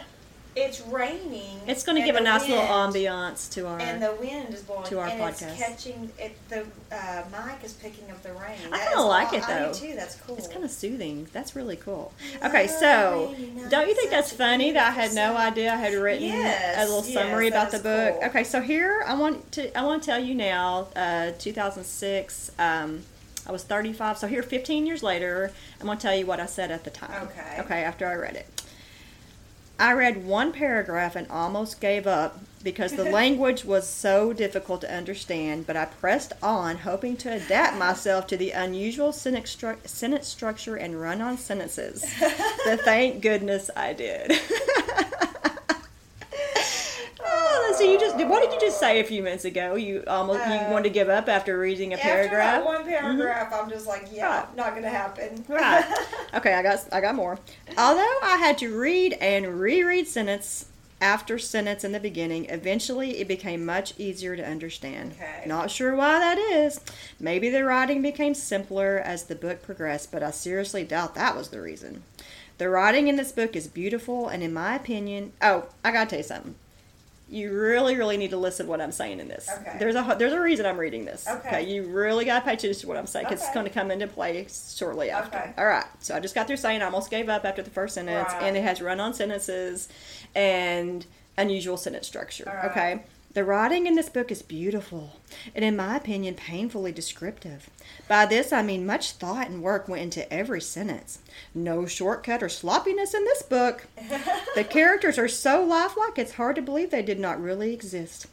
it's raining. It's going to give a nice little ambiance to our. And the wind is blowing, to our and podcast. it's catching. It, the uh, mic is picking up the rain. I kinda like aw- it, I though. do too. That's cool. it's kind of soothing. That's really cool. Okay, so don't you think that's funny that I had no idea I had written Yes, a little yes, summary about the book? cool. Okay, so here I want to I want to tell you now, uh, 2006. Um, I was 35, so here 15 years later, I'm going to tell you what I said at the time. Okay. Okay, after I read it. I read one paragraph and almost gave up because the language was so difficult to understand, but I pressed on, hoping to adapt myself to the unusual sentence, stru- sentence structure and run on sentences. the thank goodness I did. oh, you just what did you just say a few minutes ago? You almost you Uh, wanted to give up after reading a After paragraph. that one paragraph, I'm just like, yeah, Right. not gonna happen. Right. Okay, I got I got more. Although I had to read and reread sentence after sentence in the beginning, eventually it became much easier to understand. Okay. Not sure why that is. Maybe the writing became simpler as the book progressed, but I seriously doubt that was the reason. The writing in this book is beautiful and in my opinion, oh, I got to tell you something. You really, really need to listen to what I'm saying in this. Okay. There's a there's a reason I'm reading this. Okay. You really got to pay attention to what I'm saying because it's going to come into play shortly after. Okay. All right. So I just got through saying I almost gave up after the first sentence, Right. and it has run-on sentences and unusual sentence structure. Right. Okay. The writing in this book is beautiful and, in my opinion, painfully descriptive. By this, I mean much thought and work went into every sentence. No shortcut or sloppiness in this book. The characters are so lifelike, it's hard to believe they did not really exist.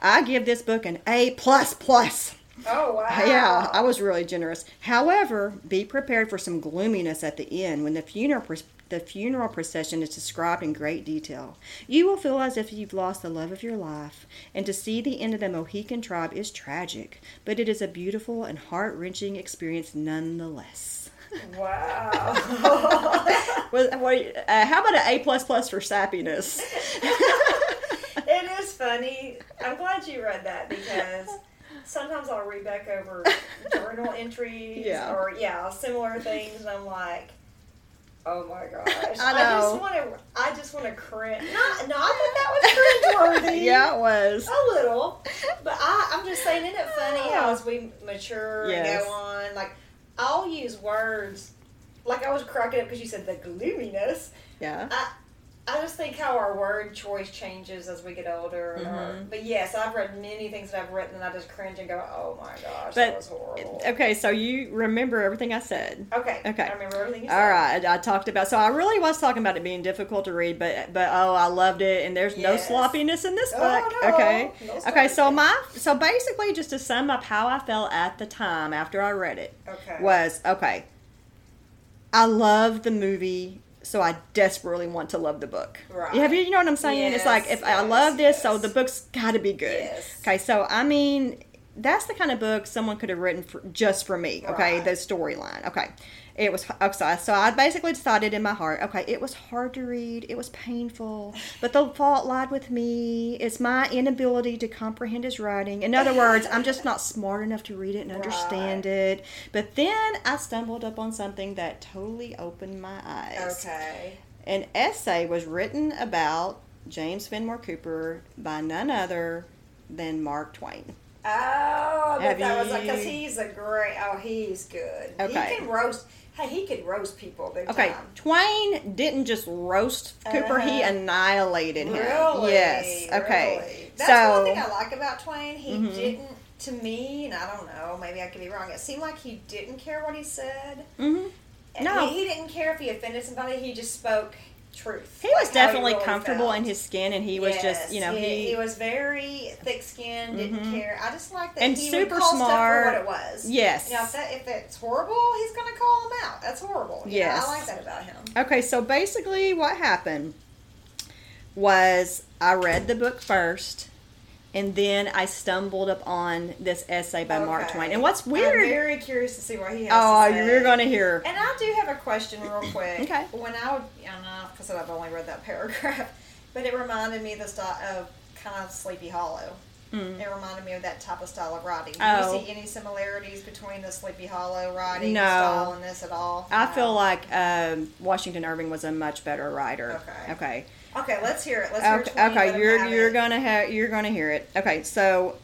I give this book an A plus plus. Oh wow. Yeah, I was really generous. However, be prepared for some gloominess at the end when the funeral the funeral procession is described in great detail. You will feel as if you've lost the love of your life, and to see the end of the Mohican tribe is tragic, but it is a beautiful and heart-wrenching experience nonetheless. Wow. Well, uh, how about an A plus plus for sappiness? it is funny. I'm glad you read that because sometimes I'll read back over journal entries Yeah. or yeah, similar things, and I'm like, oh my gosh, I know. just want to, I just want to cringe. Not, not that that was cringeworthy. yeah, it was. A little, but I, I'm just saying, isn't it funny how as we mature Yes. and go on, like I'll use words, like I was cracking up because you said the gloominess. Yeah. I, I just think how our word choice changes as we get older. our- Mhm. but yes, I've read many things that I've written and I just cringe and go, oh my gosh, But- that was horrible. Okay, so you remember everything I said. Okay. Okay. I remember everything you said. All right, I talked about. So I really was talking about it being difficult to read, but but oh, I loved it, and there's no sloppiness in this Oh, book. no. Okay, No okay. So my so basically, just to sum up how I felt at the time after I read it Okay. was okay. I love the movie so I desperately want to love the book. Right. Have you, you know what I'm saying? it's like Yes, if I love this, so the book's got to be good. Yes. Okay, so I mean, that's the kind of book someone could have written for, just for me. Okay, Right. the storyline. Okay, it was okay. So I basically decided in my heart, okay, it was hard to read, it was painful, but the fault lied with me. It's my inability to comprehend his writing. In other words, I'm just not smart enough to read it and understand Right. it. But then I stumbled upon something that totally opened my eyes. Okay. An essay was written about James Fenimore Cooper by none other than Mark Twain. Oh, that was like because he's a great. Oh, he's good. Okay. He can roast. Hey, he could roast people big Okay, time. Twain didn't just roast Cooper; he Uh-huh. annihilated him. Really? Yes. Okay. Really? That's so one thing I like about Twain. He Mhm. didn't, to me, and I don't know, maybe I could be wrong. It seemed like he didn't care what he said. mhm. No. he, he didn't care if he offended somebody. He just spoke truth. he was definitely really comfortable felt. in his skin, and he was just, you know, he, he, he was very thick-skinned, didn't Mhm. care. I just like that And he super would call smart. stuff for what it was. Yes. You know, if, that, if it's horrible, he's going to call him out. That's horrible. You know, Yes. I like that about him. Okay, so basically, what happened was I read the book first, and then I stumbled upon this essay by Mark Twain. And what's weird? I'm very curious to see what he has. oh, you're going to hear. And I do have a question, real quick. Okay. When I, would, I don't know, because I've only read that paragraph, but it reminded me of the style of kind of Sleepy Hollow. Mm. It reminded me of that type of style of writing. Do Oh. you see any similarities between the Sleepy Hollow writing No. style and this at all? I No. feel like um, Washington Irving was a much better writer. Okay. Okay. Okay, let's hear it. Let's hear Okay. Okay. You're you're it. gonna have you're gonna hear it. Okay. So,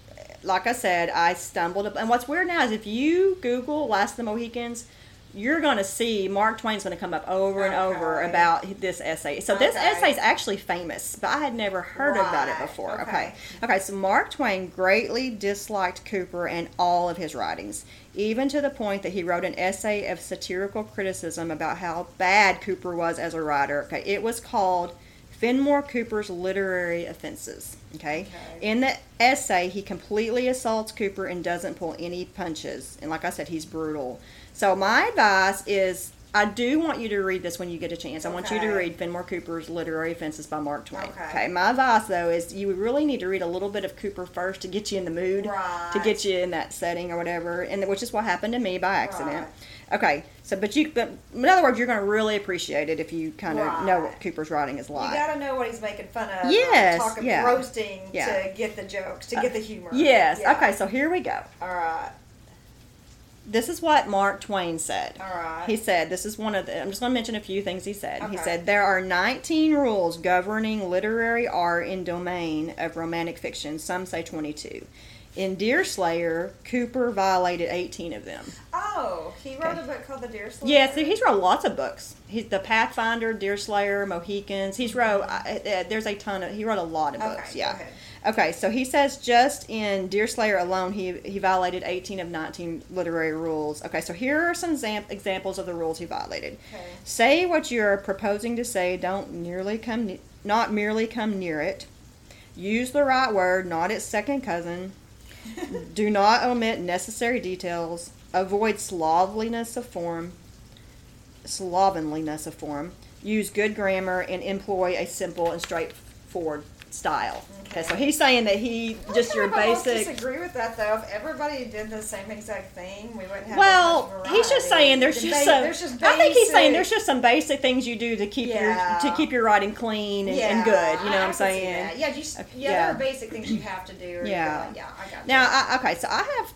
like I said, I stumbled up, and what's weird now is if you Google "Last of the Mohicans." You're gonna see Mark Twain's gonna come up over and over about this essay. So this essay is actually famous, but I had never heard about it before. Okay. Okay. Okay. So Mark Twain greatly disliked Cooper and all of his writings, even to the point that he wrote an essay of satirical criticism about how bad Cooper was as a writer. Okay. It was called Fenimore Cooper's Literary Offenses. Okay? Okay. In the essay, he completely assaults Cooper and doesn't pull any punches. And like I said, he's brutal. So my advice is. I do want you to read this when you get a chance. I want you to read Fenimore Cooper's Literary Offenses by Mark Twain. Okay. My advice though is you really need to read a little bit of Cooper first to get you in the mood, Right. to get you in that setting or whatever, and which is what happened to me by accident. Okay, so but you, but in other words, you're going to really appreciate it if you kind of know what Cooper's writing is like. You got to know what he's making fun of. Yes, Talking, yeah. roasting Yeah. Uh, to get the jokes, to get the humor. Yes. Yeah. Okay, so here we go. All right. This is what Mark Twain said. All right. He said, this is one of the, I'm just going to mention a few things he said. He said, there are 19 rules governing literary art in domain of romantic fiction. Some say 22. In Deerslayer, Cooper violated 18 of them. Oh, he wrote Okay. a book called The Deer Slayer. Yeah, so he's wrote lots of books. He's the Pathfinder, Deerslayer, Mohicans. He's wrote. Uh, there's a ton of. He wrote a lot of Okay, books. Yeah. Okay, so he says just in Deerslayer alone, he he violated 18 of 19 literary rules. Okay, so here are some exam- examples of the rules he violated. Okay. Say what you're proposing to say. Don't nearly come, ne- not merely come near it. Use the right word, not its second cousin. Do not omit necessary details. Avoid slovenliness of form. Slovenliness of form. Use good grammar and employ a simple and straightforward style. Okay, so he's saying that he just your basic. I disagree with that though. If everybody did the same exact thing, we wouldn't have. Well, he's just variety. saying there's The just ba- some. There's just I think he's saying there's just some basic things you do to keep Yeah. your to keep your writing clean and, and good. You know what I- I I'm saying? Yeah, just, Okay, yeah, yeah. there are basic things you have to do. you Yeah. yeah, I got Now, you. I, okay, so I have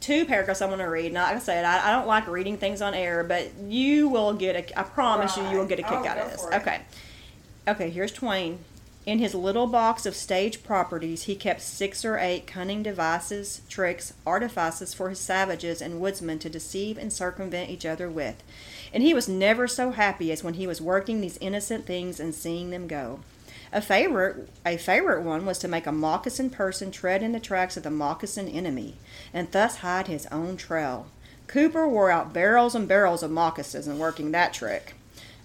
two paragraphs I want to read. Now, like I said, I, I don't like reading things on air, but you will get a. I promise you, you will get a kick Right. Oh, out of this. it. Okay, okay. Here's Twain. In his little box of stage properties, he kept six or eight cunning devices, tricks, artifices for his savages and woodsmen to deceive and circumvent each other with. And he was never so happy as when he was working these innocent things and seeing them go. A favorite, a favorite one was to make a moccasin person tread in the tracks of the moccasin enemy, and thus hide his own trail. Cooper wore out barrels and barrels of moccasins in working that trick.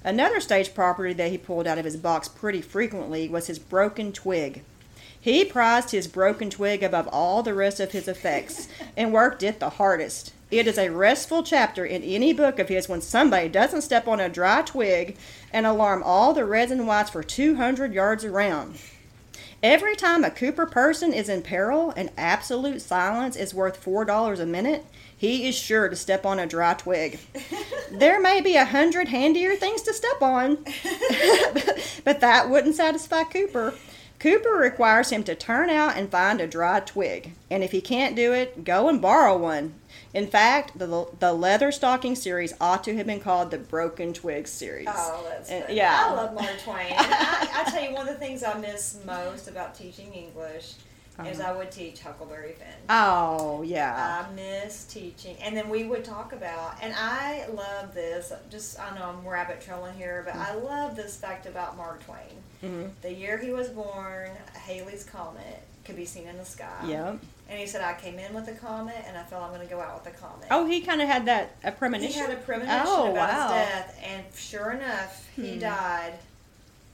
Another stage property that he pulled out of his box pretty frequently was his broken twig. He prized his broken twig above all the rest of his effects and worked it the hardest. It is a restful chapter in any book of his when somebody doesn't step on a dry twig and alarm all the reds and whites for 200 yards around. Every time a Cooper person is in peril and absolute silence is worth $4 a minute, he is sure to step on a dry twig. there may be a hundred handier things to step on, but that wouldn't satisfy Cooper. Cooper requires him to turn out and find a dry twig, and if he can't do it, go and borrow one. In fact, the the Leatherstocking series ought to have been called the Broken Twigs series. Oh, that's And- yeah. I love Mark Twain. I, I tell you, one of the things I miss most about teaching English is Uh-huh. I would teach Huckleberry Finn. Oh yeah. I miss teaching, and then we would talk about, and I love this. Just I know I'm rabbit trailing here, but I love this fact about Mark Twain. hmm The year he was born, Halley's comet could be seen in the sky. Yep. And he said, "I came in with a comet, and I felt I'm going to go out with a comet." Oh, he kind of had that a premonition. He had a premonition Oh, about wow. his death, and sure enough, he Hmm. died.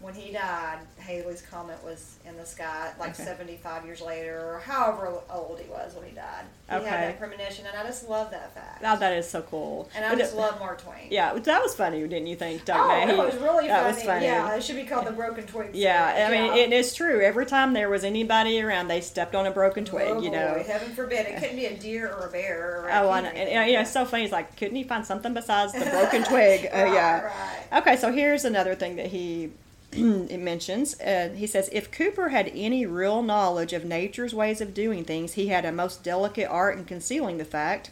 When he died, Halley's comet was in the sky, like Okay. 75 years later, or however old he was when he died. He Okay. had that premonition, and I just love that fact. Oh, that is so cool. and I But just it- love Mark Twain. Yeah, that was funny, didn't you think, Doug? Oh, May? it was really that funny. was funny. Yeah, it should be called the Broken Twig. Yeah, I mean, Yeah. it is true. Every time there was anybody around, they stepped on a broken twig, Oh, you know. boy, heaven forbid. It couldn't be a deer or a bear or a Oh, raccoon and, and, you know, it's so funny. He's like, couldn't he find something besides the broken twig? Uh, Right, yeah. right. Okay, so here's another thing that he it mentions. Uh, he says, if Cooper had any real knowledge of nature's ways of doing things, he had a most delicate art in concealing the fact.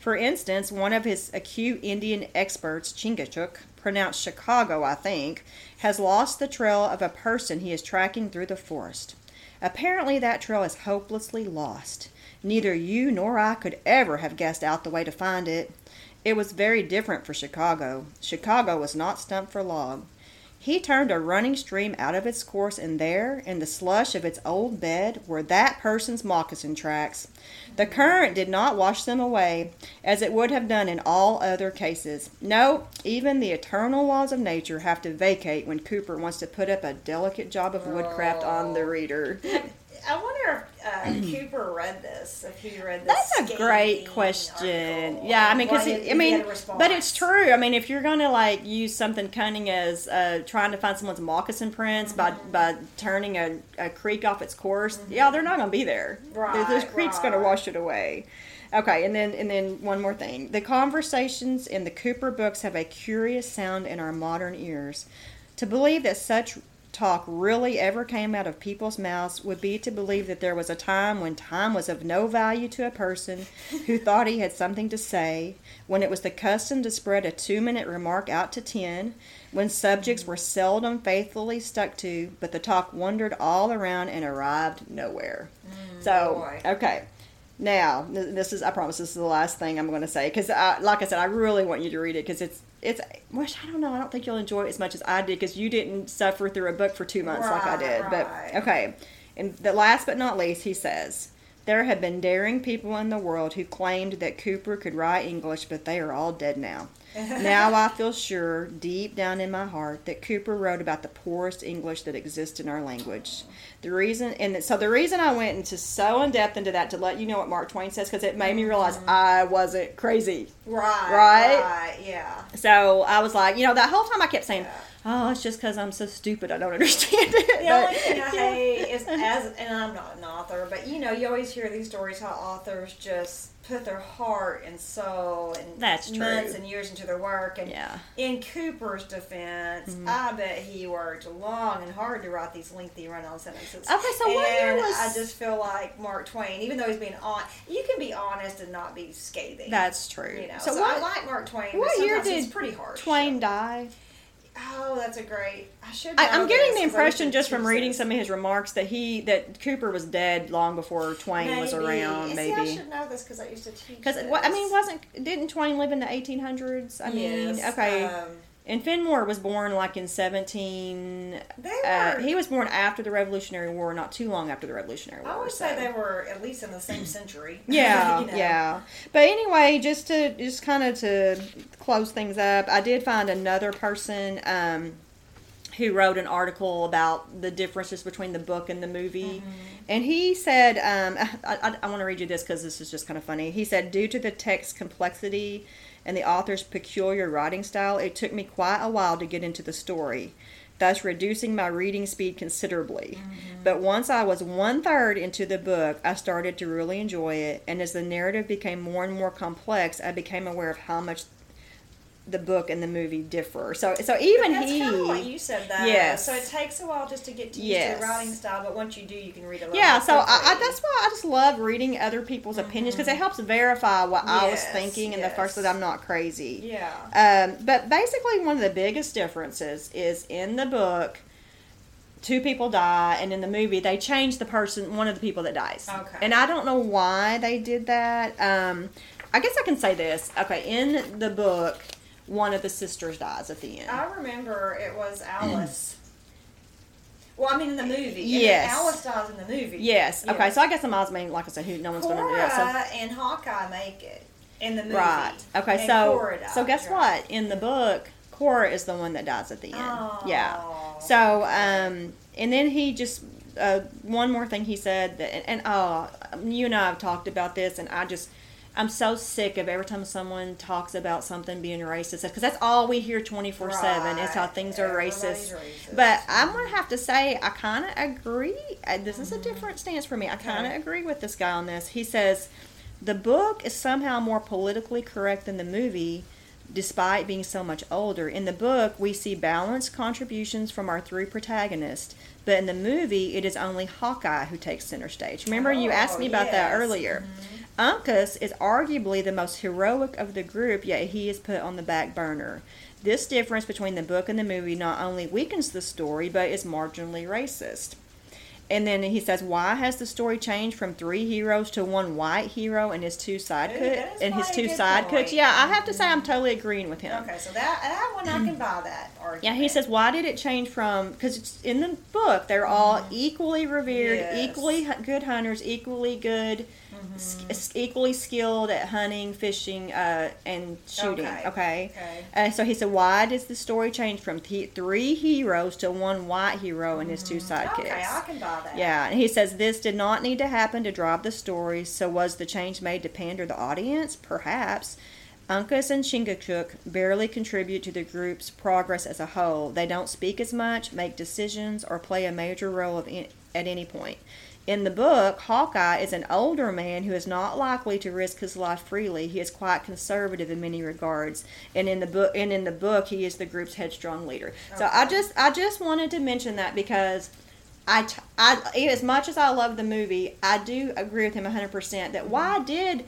For instance, one of his acute Indian experts, Chingachgook, pronounced Chicago, I think, has lost the trail of a person he is tracking through the forest. Apparently, that trail is hopelessly lost. Neither you nor I could ever have guessed out the way to find it. It was very different for Chicago. Chicago was not stumped for log. He turned a running stream out of its course, and there, in the slush of its old bed, were that person's moccasin tracks. The current did not wash them away, as it would have done in all other cases. No, even the eternal laws of nature have to vacate when Cooper wants to put up a delicate job of woodcraft on the reader. I wonder if uh, Cooper read this. If he read this. That's a great question. Yeah, I mean, because I mean, had a response. but it's true. I mean, if you're gonna like use something cunning as uh, trying to find someone's moccasin prints by Mm-hmm. by turning a, a creek off its course, yeah, they're not gonna be there. Right, this creek's gonna wash it away. Okay, and then and then one more thing: the conversations in the Cooper books have a curious sound in our modern ears. To believe that such talk really ever came out of people's mouths would be to believe that there was a time when time was of no value to a person who thought he had something to say, when it was the custom to spread a two minute remark out to ten, when subjects were seldom faithfully stuck to, but the talk wandered all around and arrived nowhere. Mm, so, boy. okay. Now, this is, I promise this is the last thing I'm going to say because, like I said, I really want you to read it because it's, it's, which I don't know, I don't think you'll enjoy it as much as I did because you didn't suffer through a book for two months like I did. right. But, okay. And the last but not least, he says, there have been daring people in the world who claimed that Cooper could write English, but they are all dead now. now I feel sure, deep down in my heart, that Cooper wrote about the poorest English that exists in our language. The reason, and so the reason I went into so in depth into that to let you know what Mark Twain says, because it made me mm-hmm. realize I wasn't crazy. Right. Right? Right. Yeah. So I was like, you know, that whole time I kept saying, Yeah. "Oh, it's just because I'm so stupid, I don't understand it." The only thing I hate is as, and I'm not an author, but you know, you always hear these stories how authors just put their heart and soul and That's true. months and years into their work. And Yeah. in Cooper's defense, Mm-hmm. I bet he worked long and hard to write these lengthy run-on sentences. Okay, so what year was- I just feel like Mark Twain, even though he's being on, you can be honest and not be scathing. That's true. you know. so So, what, I like Mark Twain. what year did pretty harsh. Twain die? Oh, that's a great. I should. I, I'm know getting the impression just from reading some of his remarks that he that Cooper was dead long before Twain was Maybe. around. See, I should know this because I used to teach. because I mean wasn't didn't Twain live in the 1800s? I mean, Yes, okay. um, and Fenmore was born like in 17. they Uh, were. he was born after the Revolutionary War, not too long after the Revolutionary War. I would so. say they were at least in the same century. Yeah, You know. yeah. But anyway, just to just kind of to close things up, I did find another person um, who wrote an article about the differences between the book and the movie. And he said, um, I, I, I want to read you this because this is just kind of funny. He said, due to the text complexity and the author's peculiar writing style, it took me quite a while to get into the story, thus reducing my reading speed considerably. Mm-hmm. But once I was one third into the book, I started to really enjoy it. And as the narrative became more and more complex, I became aware of how much the book and the movie differ. So, so even That's he, kind of you said that. Yes. So it takes a while just to get to use Yes. the writing style, but once you do, you can read a lot. yeah. So I, I, that's why I just love reading other people's opinions because it helps verify what I was Yes, thinking in the first yes. that I'm not crazy. Yeah. Um, but basically, one of the biggest differences is in the book, two people die, and in the movie, they change the person, one of the people that dies. Okay. And I don't know why they did that. Um, I guess I can say this. Okay, in the book, one of the sisters dies at the end. I remember it was Alice. well, I mean, in the movie. Yes. Alice dies in the movie. yes. Okay. So I guess I'm mean, like I said, who no one's going to Cora that. So and Hawkeye make it in the movie. Right. Okay. And so dies, so guess right? what? In the book, Cora is the one that dies at the end. Oh. Yeah. So um, and then he just uh, one more thing he said that and, and oh, you and I have talked about this, and I just. I'm so sick of every time someone talks about something being racist because that's all we hear 24 7 is how Right. things are racist. racist. But I'm going to have to say, I kind of agree. Uh, This is a Mm-hmm. different stance for me. I kind of Okay. agree with this guy on this. He says the book is somehow more politically correct than the movie, despite being so much older. In the book, we see balanced contributions from our three protagonists, but in the movie, it is only Hawkeye who takes center stage. Remember, you asked Oh, me about that earlier. Uncas is arguably the most heroic of the group, yet he is put on the back burner. This difference between the book and the movie not only weakens the story, but is marginally racist. And then he says, "Why has the story changed from three heroes to one white hero and his two side Ooh, cook that is and his two good side cooks?" Yeah, I have to say I'm totally agreeing with him. Okay, so that that one I can buy that argument. Yeah, he says, "Why did it change from? Because it's in the book, they're all equally revered, Mm-hmm. Yes. equally good hunters, equally good, Mm-hmm. s- equally skilled at hunting, fishing, uh, and shooting." Okay. Okay. Okay. Uh, so he said, "Why does the story change from th- three heroes to one white hero and his two sidekicks?" Mm-hmm. Okay, I can buy that. Yeah, and he says this did not need to happen to drive the story. So was the change made to pander the audience? Perhaps. Uncas and Chingachgook barely contribute to the group's progress as a whole. They don't speak as much, make decisions, or play a major role of in, at any point. In the book, Hawkeye is an older man who is not likely to risk his life freely. He is quite conservative in many regards, and in the book, and in the book, he is the group's headstrong leader. So I just, I just wanted to mention that because I, t- I- as much as I love the movie, I do agree with him 100% that why mm-hmm. did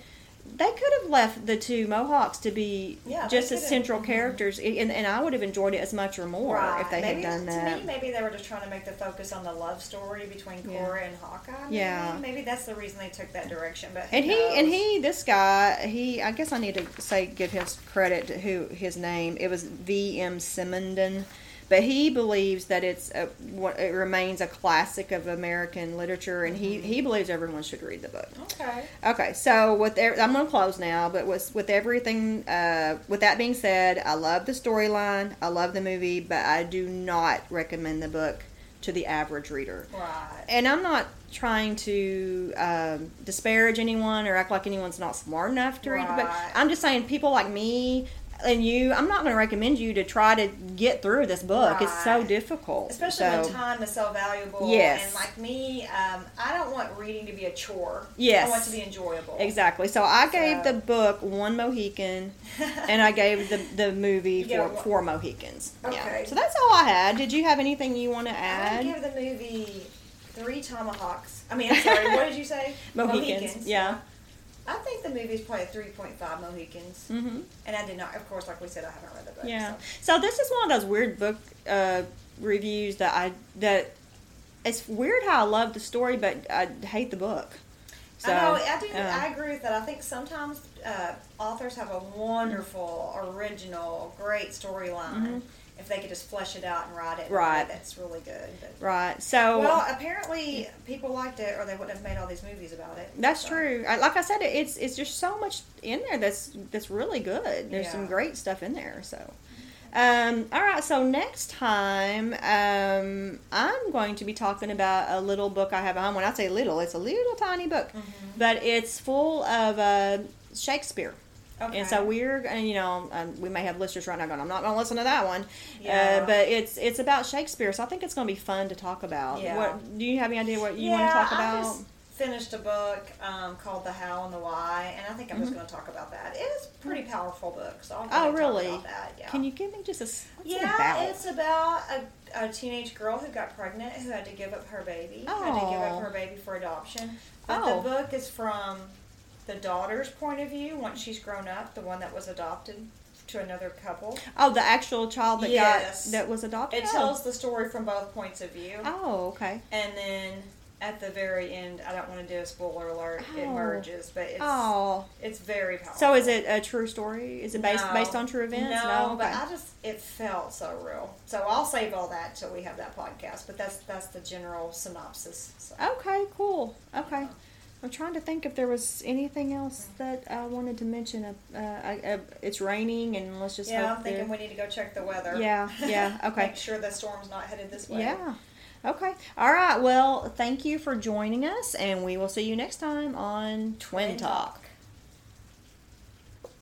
they could have left the two Mohawks to be Yeah, just as central Mhm. characters, and, and I would have enjoyed it as much or more Right. if they maybe, had done that. to me, maybe they were just trying to make the focus on the love story between Yeah. Cora and Hawkeye. Maybe. Yeah. Maybe that's the reason they took that direction. But And he and he this guy he I guess I need to say give his credit to who his name it was V M Simondon, but he believes that it's a, what it remains a classic of American literature, and he he believes everyone should read the book. Okay. Okay, so with I'm going to close now, but with with everything, uh, with that being said, I love the storyline, I love the movie, but I do not recommend the book to the average reader. Right. And I'm not trying to um, disparage anyone or act like anyone's not smart enough to read the book. I'm just saying, people like me and you, I'm not going to recommend you to try to get through this book. It's so difficult. Especially so, when time is so valuable. Yes. And like me, um, I don't want reading to be a chore. Yes. I want it to be enjoyable. Exactly. So I gave So- the book one Mohican, and I gave the the movie four it one- four Mohicans. Yeah. Okay. So that's all I had. Did you have anything you want to add? i give the movie three tomahawks. I mean, I'm sorry. what did you say? Mohicans. Yeah. I think the movie is probably 3.5 Mohicans. Mm-hmm. And I did not, of course, like we said, I haven't read the book. Yeah. So. So this is one of those weird book uh, reviews that I that it's weird how I love the story, but I hate the book. So I know, I do. uh, I agree with that. I think sometimes uh, authors have a wonderful, original, great storyline. If they could just flesh it out and write it, in a way. Right. That's really good. But, right. So well, apparently people liked it, or they wouldn't have made all these movies about it. That's So, true. I, like I said, it's it's just so much in there that's that's really good. There's some great stuff in there. So, Um, all right, so next time um, I'm going to be talking about a little book I have at home. When I say little, it's a little tiny book, Mm-hmm. but it's full of uh, Shakespeare. Okay. And so we're, and you know, um, we may have listeners right now going, "I'm not going to listen to that one," Yeah. uh, but it's it's about Shakespeare, so I think it's going to be fun to talk about. Yeah. What do you have any idea what you yeah, want to talk I about? just finished a book um, called The How and the Why, and I think I'm just Mm-hmm. going to talk about that. It's a pretty powerful book, so I'll Oh, and talk really? about that. Yeah. Can you give me just a, it Yeah, about? it's about a, a teenage girl who got pregnant who had to give up her baby. Had to give Oh. up her baby for adoption. But Oh. the book is from the daughter's point of view once she's grown up, the one that was adopted to another couple. oh, the actual child that Yes. got that was adopted. It tells the story from both points of view. Oh, okay. And then at the very end, I don't want to do a spoiler alert. It Oh. merges, but it's Oh, it's very powerful. so is it a true story? Is it based No. based on true events? No, okay. but I just it felt so real. So I'll save all that till we have that podcast. But that's that's the general synopsis. So. Okay, cool. Okay. Uh-huh. I'm trying to think if there was anything else that I wanted to mention. Uh, uh, uh, it's raining, and let's just Yeah, I'm thinking we need to go check the weather. Yeah, yeah, okay. Make sure the storm's not headed this way. Yeah. Okay. All right. Well, thank you for joining us, and we will see you next time on Twin, Twin Talk. Talk.